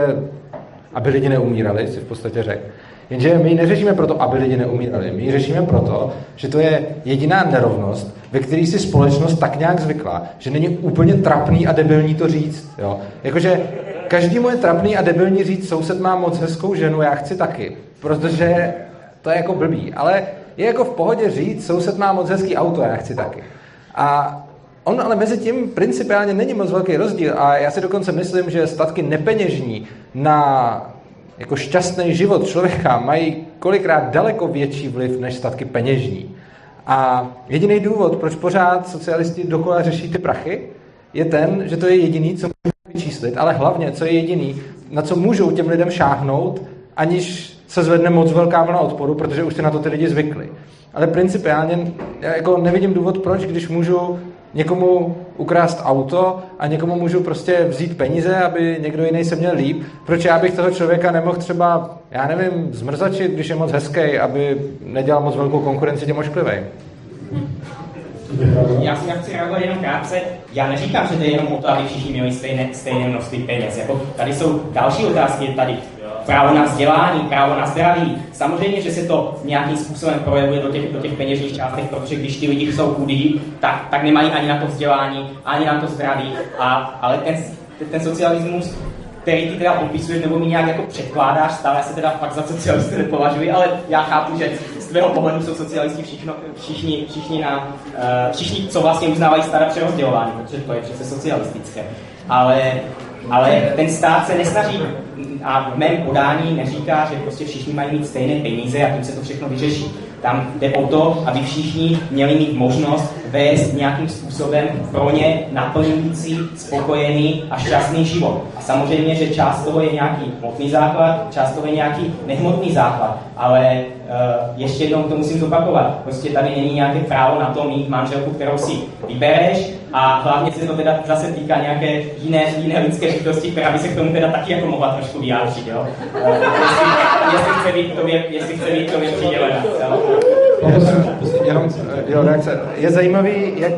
aby lidi neumírali, si v podstatě řekl. Jenže my ji neřešíme proto, aby lidi neumírali. My ji řešíme proto, že to je jediná nerovnost, ve které si společnost tak nějak zvykla, že není úplně trapný a debilní to říct. Jo? Jakože každému je trapný a debilní říct, soused má moc hezkou ženu, já chci taky. Protože to je jako blbý, ale je jako v pohodě říct, soused má moc hezký auto, já chci taky. A on ale mezi tím principiálně není moc velký rozdíl a já si dokonce myslím, že statky nepeněžní na jako šťastný život člověka mají kolikrát daleko větší vliv než statky peněžní. A jediný důvod, proč pořád socialisti dokola řeší ty prachy, je ten, že to je jediný, co můžou vyčíslit, ale hlavně, co je jediný, na co můžou těm lidem šáhnout, aniž se zvedne moc velká vlna odporu, protože už se na to ty lidi zvykli. Ale principiálně já jako nevidím důvod, proč, když můžu někomu ukrást auto a někomu můžu prostě vzít peníze, aby někdo jiný se měl líp. Proč já bych toho člověka nemohl třeba, já nevím, zmrzačit, když je moc hezký, aby nedělal moc velkou konkurenci těm ošklivým?
Já si chci reagovat jenom krátce. Já neříkám, že to je jenom o to, aby všichni měli stejné, stejné množství peněz. Jako, tady jsou další otázky, tady právo na vzdělání, právo na zdraví. Samozřejmě, že se to nějakým způsobem projevuje do těch, do těch peněžních částech, protože když ti lidi jsou chudí, tak, tak nemají ani na to vzdělání, ani na to zdraví. A, ale ten, ten socialismus který ty teda popisuješ nebo mi nějak jako předkládáš, stále se teda fakt za socialisty nepovažuji, ale já chápu, že z tvého pohledu jsou socialisti všichni, všichni, všichni, na, uh, všichni, co vlastně uznávají staré přerozdělování, protože to je přece socialistické. Ale, ale ten stát se nesnaží a v mém podání neříká, že prostě všichni mají mít stejné peníze a tím se to všechno vyřeší. Tam jde o to, aby všichni měli mít možnost vést nějakým způsobem pro ně naplňující, spokojený a šťastný život. A samozřejmě, že část toho je nějaký hmotný základ, část toho je nějaký nehmotný základ, ale ještě jednou to musím zopakovat. Prostě tady není nějaké právo na to mít manželku, kterou si vybereš a hlavně se to teda zase týká nějaké jiné, jiné lidské bytosti, která by se k tomu teda taky jako mohla trošku vyjádřit, jo? Uh, jestli, jestli, chce být k tobě, jestli chce být k tobě přidělena.
Jenom, jo, reakce. Je zajímavý, jak,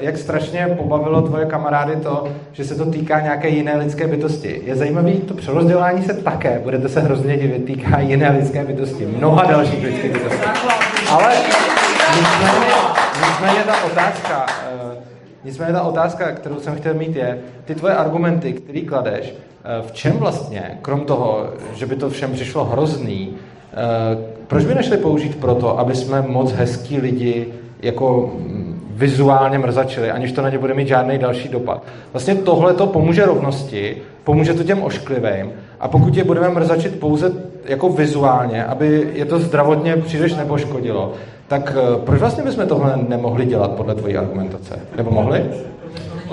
jak strašně pobavilo tvoje kamarády to, že se to týká nějaké jiné lidské bytosti. Je zajímavý, to přerozdělování se také, budete se hrozně divit, týká jiné lidské bytosti. Mnoha dalších lidských bytostí. Ale nicméně, nicméně ta otázka, nicméně ta otázka, kterou jsem chtěl mít je, ty tvoje argumenty, který kladeš, v čem vlastně, krom toho, že by to všem přišlo hrozný, proč by nešli použít proto, aby jsme moc hezký lidi jako vizuálně mrzačili, aniž to na ně bude mít žádný další dopad. Vlastně tohle to pomůže rovnosti, pomůže to těm ošklivým a pokud je budeme mrzačit pouze jako vizuálně, aby je to zdravotně příliš nepoškodilo, tak eh, proč vlastně bychom tohle nemohli dělat podle tvojí argumentace? Nebo mohli?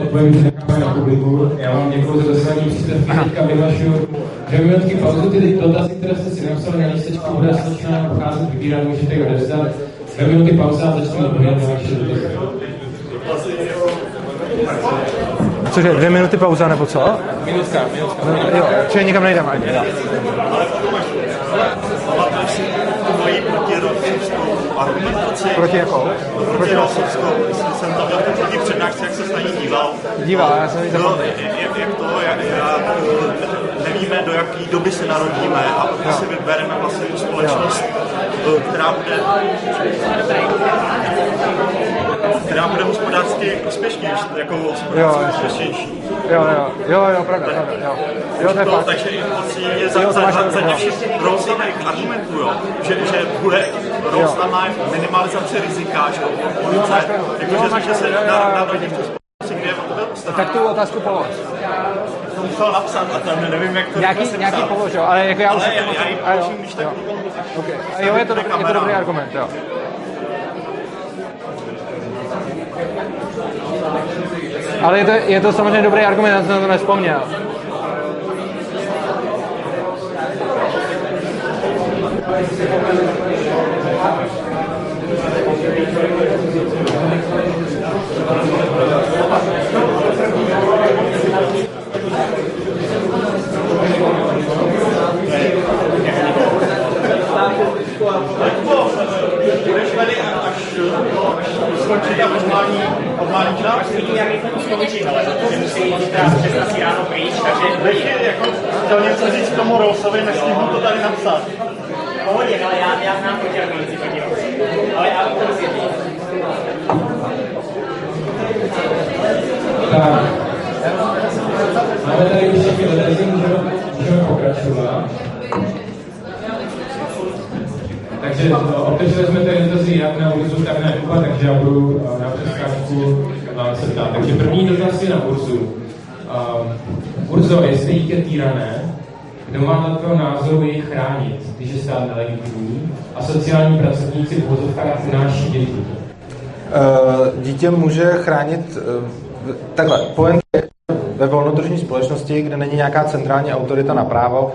Odpovím na publiku. Já vám děkuji za zaslání příspěvky. Teďka vyhlašuju dvě minutky pauzu. Ty dotazy, které jste si napsali na lístečku, bude začíná pocházet vybírat, můžete je odevzdat. Dvě minuty pauza a začneme odpovědět na vaše dotazy.
Cože, dvě minuty pauza nebo co?
Minutka, minutka.
No, jo, čili nikam nejdeme ani.
Argumentaci.
Proti jakou? Proti
Protirozickou. Jsem to měl proti přednášce, jak se na ní díval.
Díval, já jsem ji
No, jak, jak to, jak, jak, nevíme, do jaké doby se narodíme a pokud si vybereme vlastně tu společnost, eh, která bude která bude hospodářsky prospěšnější, jako hospodářsky prospěšnější.
Jo, jo, jo, jo, pravda, pravda, jo. Jo, to je
No,
fakt.
takže je za,
Jo,
za, za, za
jo.
těch různých argumentů, jo, že, že bude má minimalizace rizika, že. Jo, jakože že se
Tak tu otázku polož.
to musel napsat a tam nevím, jak to
Nějaký,
jsem
nějaký polož, jo, ale jako já už...
Ale já, já ji
a jo,
položím, když tak
jo. Okay. Jo, je to, dobrý, je to dobrý argument, jo. Ale je to, je to samozřejmě dobrý argument, já jsem na to nespomněl.
Budeš tady, až formální, formální část.
Vidím, jak rychle to skončí, ale že musí jít ráno pryč, takže
jako chtěl něco říct k tomu Rousovi, nestihnu to tady napsat.
pohodě, ale já, já znám proti Rosu. Ale já to.
Tak. Máme tady všechny dotazy, můžeme, můžeme pokračovat. Takže otevřeli jsme tady dotazy jak na Urzu, tak na Kuba, takže já budu na přeskážku se ptát. Takže první dotaz je na Urzu. Uh, Urzo, jestli dítě týrané, kdo má na to názoru jej chránit, když je stát nelegitimní a sociální pracovníci v vozovkách unáší děti?
Uh, dítě může chránit uh, takhle, pojem ve volnotržní společnosti, kde není nějaká centrální autorita na právo,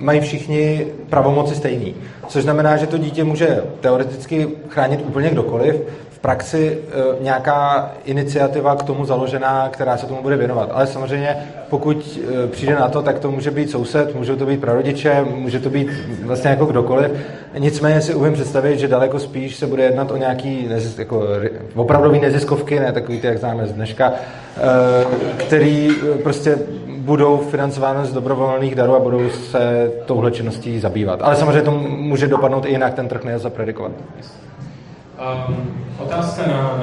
mají všichni pravomoci stejný. Což znamená, že to dítě může teoreticky chránit úplně kdokoliv, praxi e, nějaká iniciativa k tomu založená, která se tomu bude věnovat. Ale samozřejmě, pokud e, přijde na to, tak to může být soused, můžou to být prarodiče, může to být vlastně jako kdokoliv. Nicméně si umím představit, že daleko spíš se bude jednat o nějaký nezis, jako, opravdový neziskovky, ne takový ty, jak známe z dneška, který prostě budou financovány z dobrovolných darů a budou se touhle činností zabývat. Ale samozřejmě to může dopadnout i jinak, ten trh nelze predikovat.
Um, otázka na, na,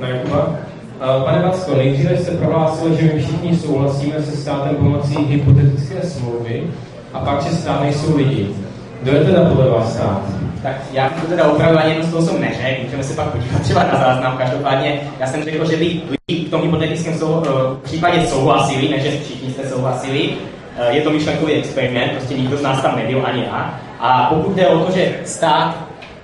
na Jakuba. Uh, pane Vacko, nejdříve jste prohlásil, že my všichni souhlasíme se státem pomocí hypotetické smlouvy a pak, že stát nejsou lidi. Kdo je teda podle vás stát?
Tak já to teda opravdu ani jedno z toho jsem neřekl, můžeme se pak podívat třeba na záznam. Každopádně já jsem řekl, že by lidi v tom hypotetickém sou, uh, případě souhlasili, ne že všichni jste souhlasili. Uh, je to myšlenkový experiment, prostě nikdo z nás tam nebyl, ani já. A pokud jde o to, že stát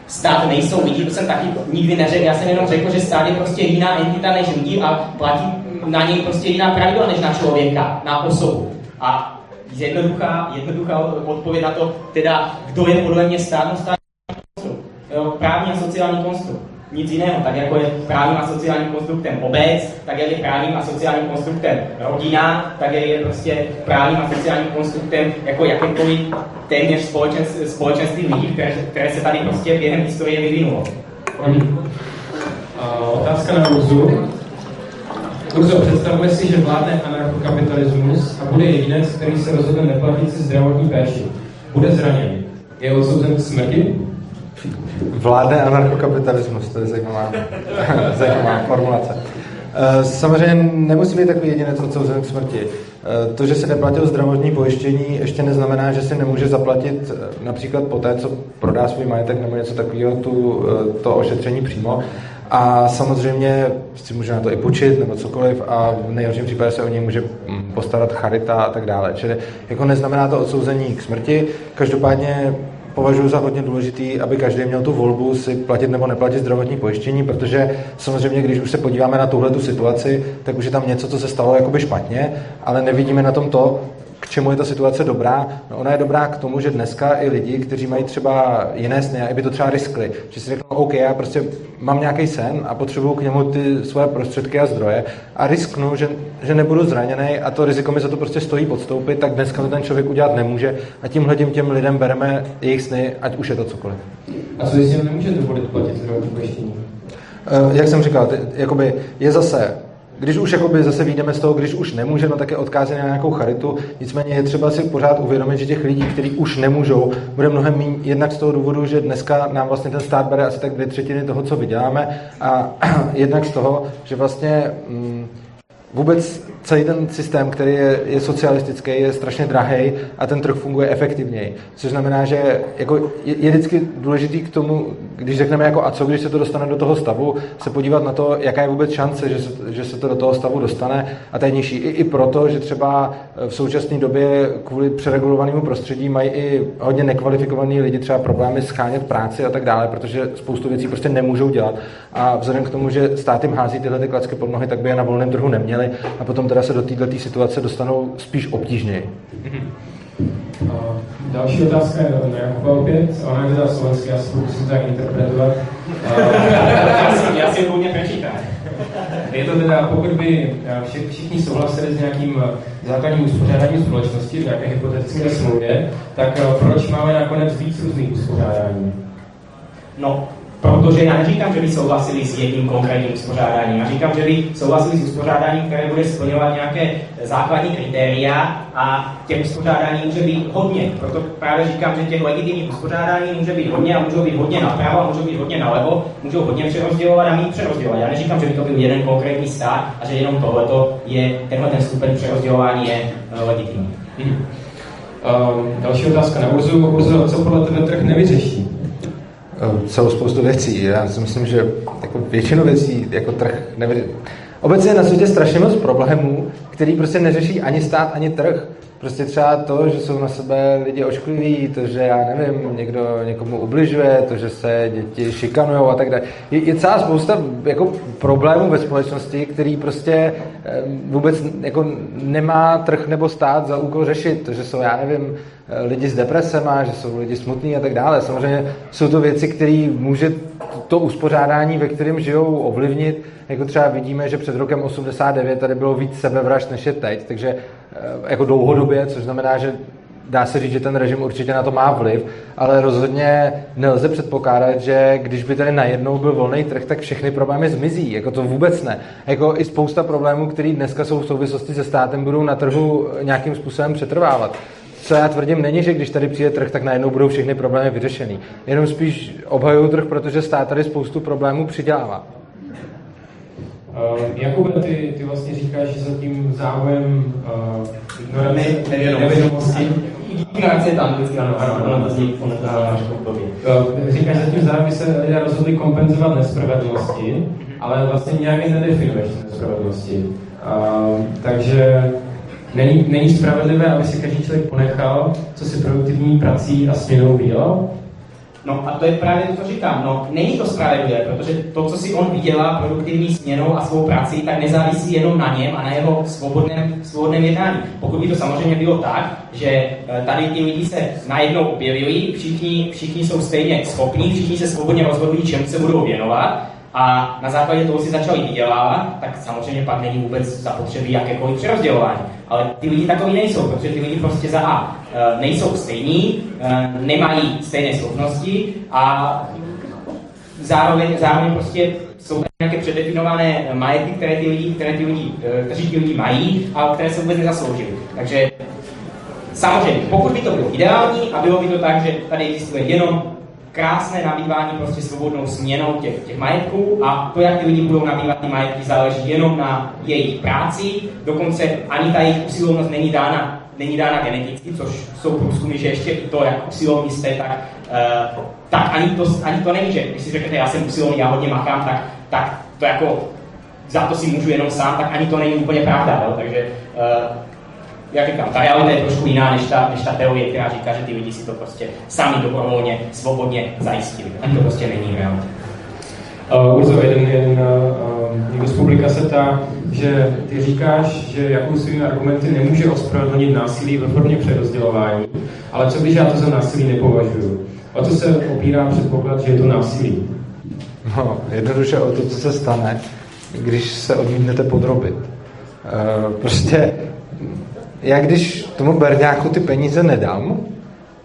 stát nejsou lidi, to jsem taky nikdy neřekl, já jsem jenom řekl, že stát je prostě jiná entita než lidi a platí na něj prostě jiná pravidla než na člověka, na osobu. A jednoduchá, jednoduchá odpověď na to, teda, kdo je podle mě stát, no právní a sociální konstrukt. Nic jiného, tak jako je právním a sociálním konstruktem obec, tak je právním a sociálním konstruktem rodina, tak je prostě právním a sociálním konstruktem jako jakékoliv téměř společenství, společenství lidí, které, které se tady prostě během historie vyvinulo.
Hmm. otázka na Urzu. Urzo, představuje si, že vládne anarchokapitalismus a bude jedinec, který se rozhodne neplatit si zdravotní péči. Bude zraněn. Je odsouzen k smrti?
Vládne anarchokapitalismus, to je zajímavá, zajímavá formulace. Eh, samozřejmě nemusí být takový jedinec odsouzen k smrti. Eh, to, že se neplatil zdravotní pojištění, ještě neznamená, že si nemůže zaplatit eh, například po té, co prodá svůj majetek nebo něco takového, tu, to ošetření přímo. A samozřejmě si může na to i půjčit nebo cokoliv a v nejhorším případě se o něj může hm, postarat charita a tak dále. Čili jako neznamená to odsouzení k smrti. Každopádně považuji za hodně důležitý, aby každý měl tu volbu si platit nebo neplatit zdravotní pojištění, protože samozřejmě, když už se podíváme na tuhle situaci, tak už je tam něco, co se stalo jakoby špatně, ale nevidíme na tom to, k čemu je ta situace dobrá? No ona je dobrá k tomu, že dneska i lidi, kteří mají třeba jiné sny, a by to třeba riskli, že si řeknou, OK, já prostě mám nějaký sen a potřebuju k němu ty svoje prostředky a zdroje a risknu, že, že nebudu zraněný a to riziko mi za to prostě stojí podstoupit, tak dneska to ten člověk udělat nemůže a tímhle tím těm lidem bereme jejich sny, ať už je to cokoliv.
A co jestli nemůžete dovolit platit zdravotní pojištění?
Uh, jak jsem říkal, ty, jakoby je zase když už jakoby zase vyjdeme z toho, když už nemůže, no tak je odkázaný na nějakou charitu. Nicméně je třeba si pořád uvědomit, že těch lidí, kteří už nemůžou, bude mnohem méně jednak z toho důvodu, že dneska nám vlastně ten stát bere asi tak dvě třetiny toho, co vyděláme a jednak z toho, že vlastně mm, vůbec celý ten systém, který je, je socialistický, je strašně drahý a ten trh funguje efektivněji. Což znamená, že jako je, je vždycky důležitý k tomu, když řekneme jako a co, když se to dostane do toho stavu, se podívat na to, jaká je vůbec šance, že se, že se to do toho stavu dostane a ta je nižší. I, I proto, že třeba v současné době kvůli přeregulovanému prostředí mají i hodně nekvalifikovaní lidi třeba problémy schánět práci a tak dále, protože spoustu věcí prostě nemůžou dělat. A vzhledem k tomu, že stát jim hází tyhle ty klacky pod nohy, tak by je na volném trhu neměli a potom teda se do této situace dostanou spíš obtížněji.
Uh, další otázka je na Jakuba opět. Ona je teda slovensky, já se pokusím tak interpretovat. Uh,
já si, já si původně prečítám.
Je to teda, pokud by vši, všichni souhlasili s nějakým základním uspořádáním společnosti, v nějaké hypotetické smlouvě, tak proč máme nakonec víc různých uspořádání?
No, Protože já neříkám, že by souhlasili s jedním konkrétním uspořádáním. Já říkám, že by souhlasili s uspořádáním, které bude splňovat nějaké základní kritéria a těch uspořádání může být hodně. Proto právě říkám, že těch legitimních uspořádání může být hodně a můžou být hodně napravo můžou být hodně nalevo, můžou hodně přerozdělovat a mít přerozdělovat. Já neříkám, že by to byl jeden konkrétní stát a že jenom tohleto je, tenhle ten stupeň přerozdělování je uh, legitimní.
Hmm. Um, další otázka na Urzu. Urzu, co podle tebe trh nevyřeší?
Celou spoustu věcí. Já si myslím, že jako většinu věcí jako trh nevěří. Obecně na světě strašně moc problémů, který prostě neřeší ani stát, ani trh. Prostě třeba to, že jsou na sebe lidi oškliví, to, že já nevím, někdo někomu ubližuje, to, že se děti šikanují a tak dále. Je, je celá spousta jako problémů ve společnosti, který prostě vůbec jako nemá trh nebo stát za úkol řešit. To, že jsou, já nevím, lidi s depresema, že jsou lidi smutní a tak dále. Samozřejmě jsou to věci, které může to uspořádání, ve kterém žijou, ovlivnit. Jako třeba vidíme, že před rokem 89 tady bylo víc sebevražd, než je teď, takže eh, jako dlouhodobě, což znamená, že dá se říct, že ten režim určitě na to má vliv, ale rozhodně nelze předpokládat, že když by tady najednou byl volný trh, tak všechny problémy zmizí. Jako to vůbec ne. Jako i spousta problémů, které dneska jsou v souvislosti se státem, budou na trhu nějakým způsobem přetrvávat co já tvrdím, není, že když tady přijde trh, tak najednou budou všechny problémy vyřešený. Jenom spíš obhajují trh, protože stát tady spoustu problémů přidělává.
Uh, Jakube, ty, ty vlastně říkáš, že za tím závojem uh, ignorance, nevědomosti,
Ignorace je tam vždycky, ano, ano, ano, to zní,
Říkáš, že tím zájem se lidé rozhodli kompenzovat nespravedlnosti, ale vlastně nějak nedefinuješ nespravedlnosti. Uh, takže Není, není spravedlivé, aby si každý člověk ponechal, co si produktivní prací a směnou vydělal?
No a to je právě to, co říkám. No, není to spravedlivé, protože to, co si on vydělá produktivní směnou a svou prací, tak nezávisí jenom na něm a na jeho svobodném, svobodném jednání. Pokud by to samozřejmě bylo tak, že eh, tady ti lidi se najednou objevují, všichni, všichni jsou stejně schopní, všichni se svobodně rozhodují, čemu se budou věnovat, a na základě toho si začali vydělávat, tak samozřejmě pak není vůbec zapotřebí jakékoliv přerozdělování. Ale ty lidi takový nejsou, protože ty lidi prostě za A e, nejsou stejní, e, nemají stejné schopnosti a zároveň, zároveň prostě jsou nějaké předefinované majetky, které ty lidi, které ty lidi, e, kteří ty lidi mají a které se vůbec nezasloužili. Takže samozřejmě, pokud by to bylo ideální a bylo by to tak, že tady existuje jenom krásné nabývání prostě svobodnou směnou těch, těch majetků a to, jak ty lidi budou nabývat ty majetky, záleží jenom na jejich práci, dokonce ani ta jejich usilovnost není dána, není dána geneticky, což jsou průzkumy, že ještě i to, jak usilovní jste, tak, uh, tak ani, to, ani to není, že když si řeknete, já jsem usilovný, já hodně makám, tak, tak to jako za to si můžu jenom sám, tak ani to není úplně pravda, jo? takže uh, jak říkám, ta realita je trošku jiná než ta, než ta teorie, která říká, že ty lidi si to prostě sami dobrovolně, svobodně zajistili. Tak to prostě není realita.
Uh, Urzo, jeden, jeden uh, někdo z publika se ptá, že ty říkáš, že jakou svými argumenty nemůže ospravedlnit násilí ve formě přerozdělování, ale co když já to za násilí nepovažuju? O co se opírá předpoklad, že je to násilí?
No, jednoduše o to, co se stane, když se odmítnete podrobit. Uh, prostě já když tomu berňáku ty peníze nedám,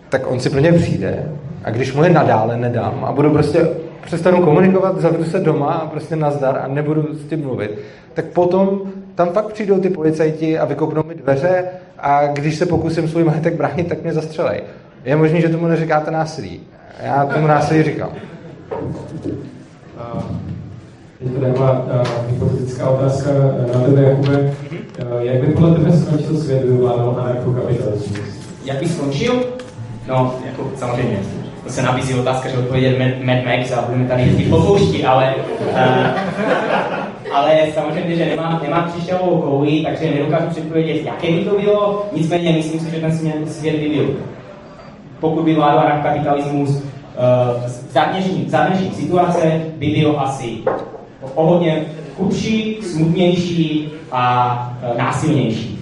tak on si pro ně přijde a když mu je nadále nedám a budu prostě přestanu komunikovat, zavřu se doma a prostě nazdar a nebudu s tím mluvit, tak potom tam fakt přijdou ty policajti a vykopnou mi dveře a když se pokusím svůj majetek bránit, tak mě zastřelej. Je možné, že tomu neříkáte násilí. Já tomu násilí říkám.
Teď to taková hypotetická otázka na tebe, Jakube. Jak by podle tebe skončil svět, kdyby vládal anarchokapitalismus?
Jak by skončil? No, jako samozřejmě. To se nabízí otázka, že odpovědět Mad Max a budeme tady jezdit po poušti, ale, uh, ale samozřejmě, že nemám, nemám křišťálovou kouli, takže nedokážu předpovědět, jaké by to bylo, nicméně myslím si, že ten svět by byl. Pokud by vládal anarchokapitalismus, uh, za dnešní situace by byl asi o hodně chudší, smutnější a e, násilnější.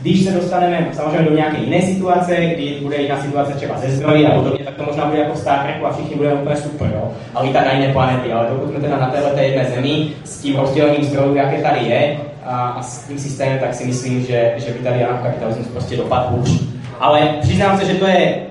Když se dostaneme samozřejmě do nějaké jiné situace, kdy bude jiná situace třeba ze zbrojí a podobně, tak to možná bude jako Star Treku a všichni budeme úplně super, jo? A lítat na jiné planety. Ale dokud jsme teda na této jedné zemi s tím rozdělením zdrojů, jaké tady je, a, a s tím systémem, tak si myslím, že, že by tady kapitalismus prostě dopadl hůř. Ale přiznám se, že to je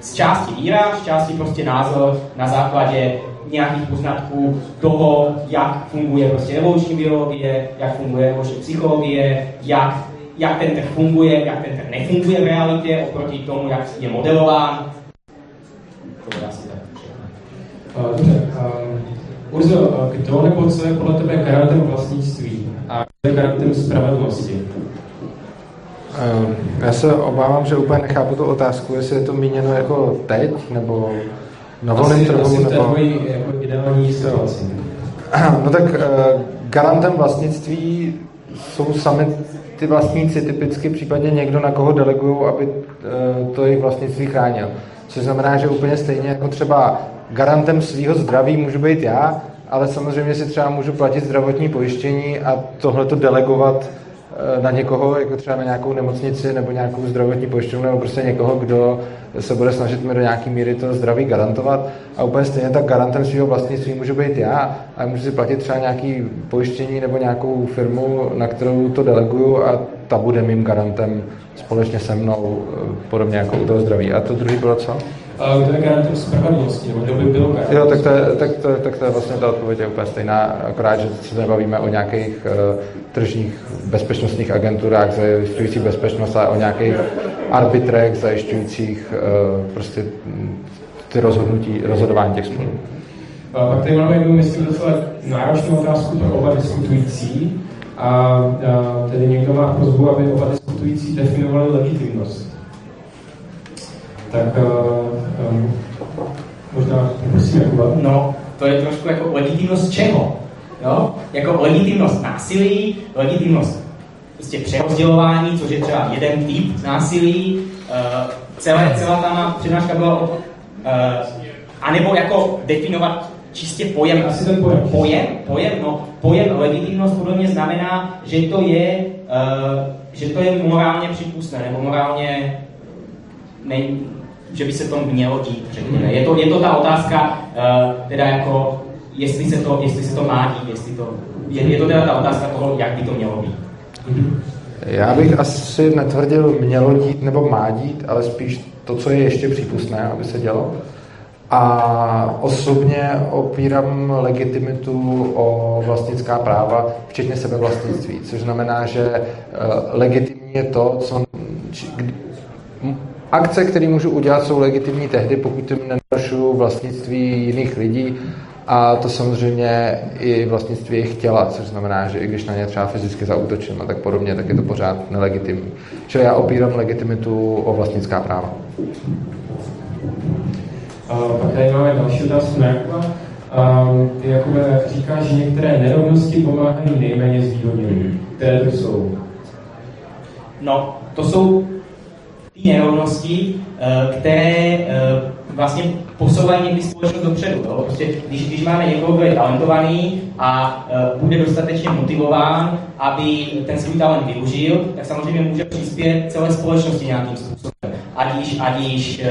z části víra, z části prostě názor na základě nějakých poznatků toho, jak funguje prostě evoluční biologie, jak funguje evoluční psychologie, jak, jak ten trh funguje, jak ten trh nefunguje v realitě oproti tomu, jak je modelován. To bude asi tak.
Dobře. Um, Urzo, kdo nebo co je podle tebe garantem vlastnictví a kdo je garantem spravedlnosti?
Um, já se obávám, že úplně nechápu tu otázku, jestli je to míněno jako teď, nebo Na volném
asi,
trhu nebo-
jako ideální situaci.
No tak eh, garantem vlastnictví jsou sami ty vlastníci, typicky případně někdo, na koho delegují, aby eh, to jejich vlastnictví chránil. Což znamená, že úplně stejně jako třeba garantem svého zdraví můžu být já, ale samozřejmě si třeba můžu platit zdravotní pojištění a tohle to delegovat na někoho, jako třeba na nějakou nemocnici nebo nějakou zdravotní pojišťovnu nebo prostě někoho, kdo se bude snažit mi do nějaké míry to zdraví garantovat. A úplně stejně tak garantem svého vlastnictví můžu být já a můžu si platit třeba nějaký pojištění nebo nějakou firmu, na kterou to deleguju a ta bude mým garantem společně se mnou, eh, podobně jako u toho zdraví. A to druhý bylo co?
To je garantem spravedlnosti, nebo kdo by byl garantem?
Jo, tak to, je, tak, to, tak to je vlastně ta odpověď je úplně stejná, akorát, že se nebavíme o nějakých uh, tržních bezpečnostních agenturách zajišťujících bezpečnost, ale o nějakých arbitrech zajišťujících uh, prostě ty rozhodnutí, rozhodování těch sporů.
Pak tady máme jednu, myslím, docela náročnou otázku pro oba diskutující. A, a tedy někdo má prozbu, aby oba diskutující definovali legitimnost. Tak uh, um, možná Jakuba.
No, to je trošku jako legitimnost čeho? Jo? Jako legitimnost násilí, legitimnost prostě přerozdělování, což je třeba jeden typ násilí. Uh, celé, celá ta přednáška byla o uh, anebo jako definovat čistě pojem.
Asi ten pojem.
Pojem, pojem, no, pojem legitimnost podle mě znamená, že to je, uh, že to je morálně přípustné, nebo morálně ne, že by se to mělo dít, řekněme. Je to, je to ta otázka, uh, teda jako, jestli se to, jestli se to má dít, jestli to, je, je to teda ta otázka toho, jak by to mělo být.
Já bych asi netvrdil mělo dít nebo má dít, ale spíš to, co je ještě přípustné, aby se dělo. A osobně opírám legitimitu o vlastnická práva, včetně sebevlastnictví, což znamená, že eh, legitimní je to, co... Akce, které můžu udělat, jsou legitimní tehdy, pokud tím nenarušuju vlastnictví jiných lidí a to samozřejmě i vlastnictví jejich těla, což znamená, že i když na ně třeba fyzicky zaútočím a tak podobně, tak je to pořád nelegitimní. Čili já opírám legitimitu o vlastnická práva.
A pak tady máme další otázku na Jakuba. Um, ty Jakube říkáš, že některé nerovnosti pomáhají nejméně zvýhodněným. Které to jsou?
No, to jsou nerovnosti, eh, které eh, vlastně posouvají někdy společnost dopředu. Jo? Prostě, když, když máme někoho, kdo je talentovaný a eh, bude dostatečně motivován, aby ten svůj talent využil, tak samozřejmě může přispět celé společnosti nějakým způsobem. Ať již, ať již,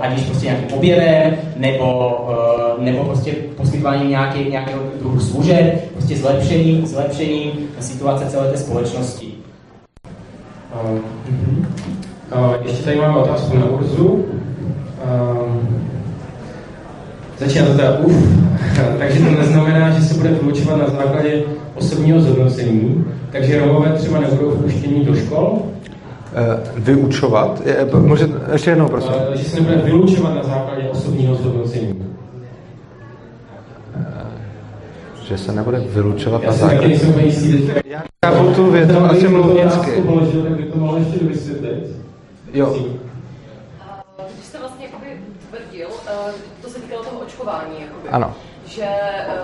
ať již prostě nějakým objevem, nebo, nebo prostě poskytováním nějaké, nějakého druhu služeb, prostě zlepšením, zlepšením situace celé té společnosti.
Mhm. Uh, ještě tady máme otázku na Urzu. Um, začíná to teda uf. takže to neznamená, že se bude vyučovat na základě osobního zhodnocení, takže Romové třeba nebudou vpuštění do škol,
Eh, Vyučovat? Je, může, ještě jednou, prosím.
že se nebude vylučovat na základě osobního zhodnocení.
Že se nebude vylučovat
Já
na základě. Já chápu tu větu asi
kdo tu
mluvnicky.
otázku položil, tak by to mohl ještě vysvětlit.
Jo.
Když jste vlastně jakoby tvrdil, eh, to se týkalo toho očkování, jakoby,
Ano.
že eh,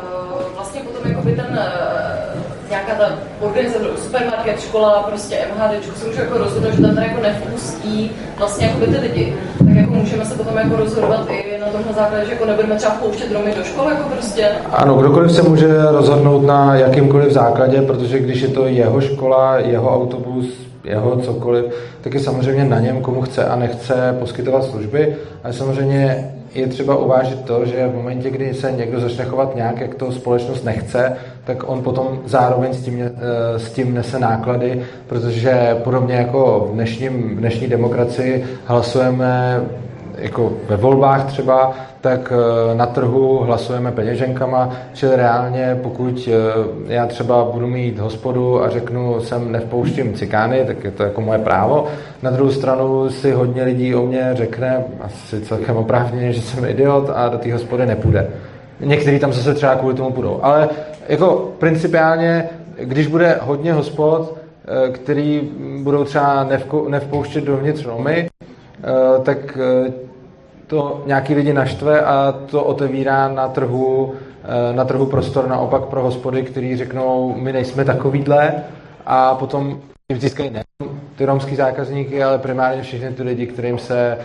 vlastně potom jakoby ten, eh, nějaká ta organizace, supermarket, škola, prostě MHD, se může jako rozhodnout, že tam teda jako nevpustí vlastně jakoby ty lidi. Tak jako můžeme se potom jako rozhodovat i na tomhle základě, že jako nebudeme třeba pouštět Romy do školy, jako prostě.
Ano, kdokoliv se může rozhodnout na jakýmkoliv základě, protože když je to jeho škola, jeho autobus, jeho cokoliv, tak je samozřejmě na něm, komu chce a nechce poskytovat služby. Ale samozřejmě je třeba uvážit to, že v momentě, kdy se někdo začne chovat nějak, jak to společnost nechce, tak on potom zároveň s tím, eh, s tím nese náklady, protože podobně jako v dnešním, v dnešní demokracii hlasujeme jako ve volbách třeba, tak eh, na trhu hlasujeme peněženkama, čili reálně pokud eh, já třeba budu mít hospodu a řeknu, sem nevpouštím cikány, tak je to jako moje právo. Na druhou stranu si hodně lidí o mě řekne, asi celkem oprávněně, že jsem idiot a do té hospody nepůjde. Někteří tam zase třeba kvůli tomu půjdou. Ale jako principiálně, když bude hodně hospod, eh, který budou třeba nevpouštět dovnitř Romy, tak to nějaký lidi naštve a to otevírá na trhu, eh, na trhu prostor naopak pro hospody, kteří řeknou, my nejsme takovýhle. A potom jim získají ne ty romský zákazníky, ale primárně všechny ty lidi, kterým se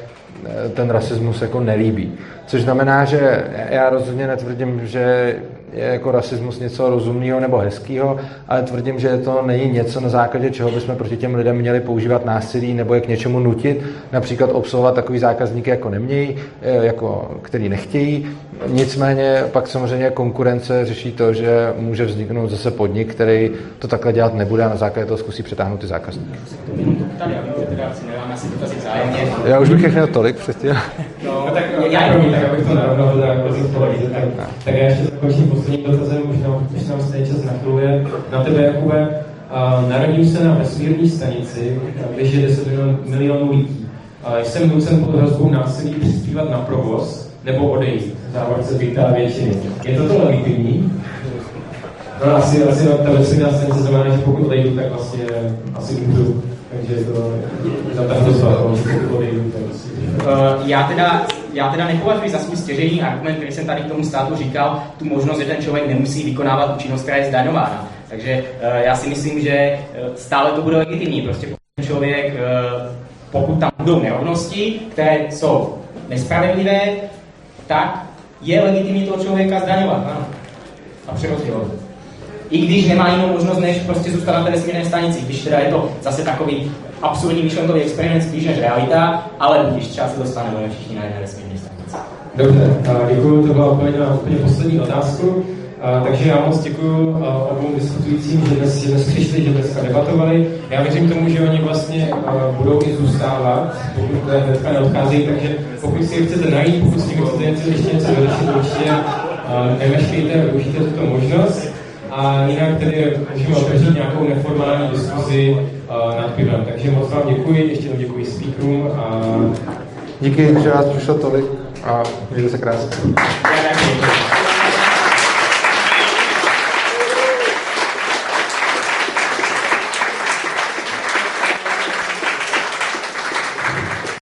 ten rasismus jako nelíbí. Což znamená, že já rozhodně netvrdím, že je jako rasismus něco rozumného nebo hezkého, ale tvrdím, že to není něco, na základě čeho bychom proti těm lidem měli používat násilí nebo je k něčemu nutit, například obsluhovat takový zákazníky jako nemějí, eh, jako který nechtějí. Nicméně pak samozřejmě konkurence řeší to, že může vzniknout zase podnik, který to takhle dělat nebude a na základě toho zkusí přetáhnout ty zákazníky. Já už bych je měl tolik předtím.
No, tak já, já, tak abych to narovnal, tak, tak já ještě zakončím posledním dotazem, už nám, už nám se čas nachyluje. Na tebe, Jakube, uh, narodím se na vesmírní stanici, kde žije 10 milion, milionů lidí. Uh, jsem nucen pod hrozbou násilí přispívat na provoz nebo odejít. Závodce bytá většiny. Je toto legitimní? No asi, asi ta vesmírná stanice znamená, že pokud odejdu, tak vlastně asi umřu. Takže to za asi...
Uh, já teda já teda nepovažuji za svůj stěžení argument, který jsem tady k tomu státu říkal, tu možnost, že ten člověk nemusí vykonávat činnost, která je zdaňována. Takže uh, já si myslím, že uh, stále to bude legitimní. Prostě člověk, pokud tam budou nerovnosti, které jsou nespravedlivé, tak je legitimní toho člověka zdaňovat. Ano. A přerozdělovat. I když nemá jinou možnost, než prostě zůstat na té vesmírné stanici, když teda je to zase takový absurdní myšlenkový experiment spíš než realita, ale když třeba se dostaneme všichni na jedné vesmírné stanici.
Dobře, děkuji, to byla odpověď na úplně poslední otázku. Takže já moc děkuji obou diskutujícím, že dnes, že dnes přišli, že dneska debatovali. Já věřím tomu, že oni vlastně budou i zůstávat, pokud dneska neodcházejí, takže pokud si je chcete najít, pokud s nimi chcete něco, ještě něco vylepšit, určitě nemeškejte, využijte tuto možnost. A jinak tedy můžeme otevřít nějakou neformální diskuzi uh, nad pivem. Takže moc vám děkuji, ještě jednou děkuji speakerům a
Díky, že vás přišlo tolik a mějte se krásně.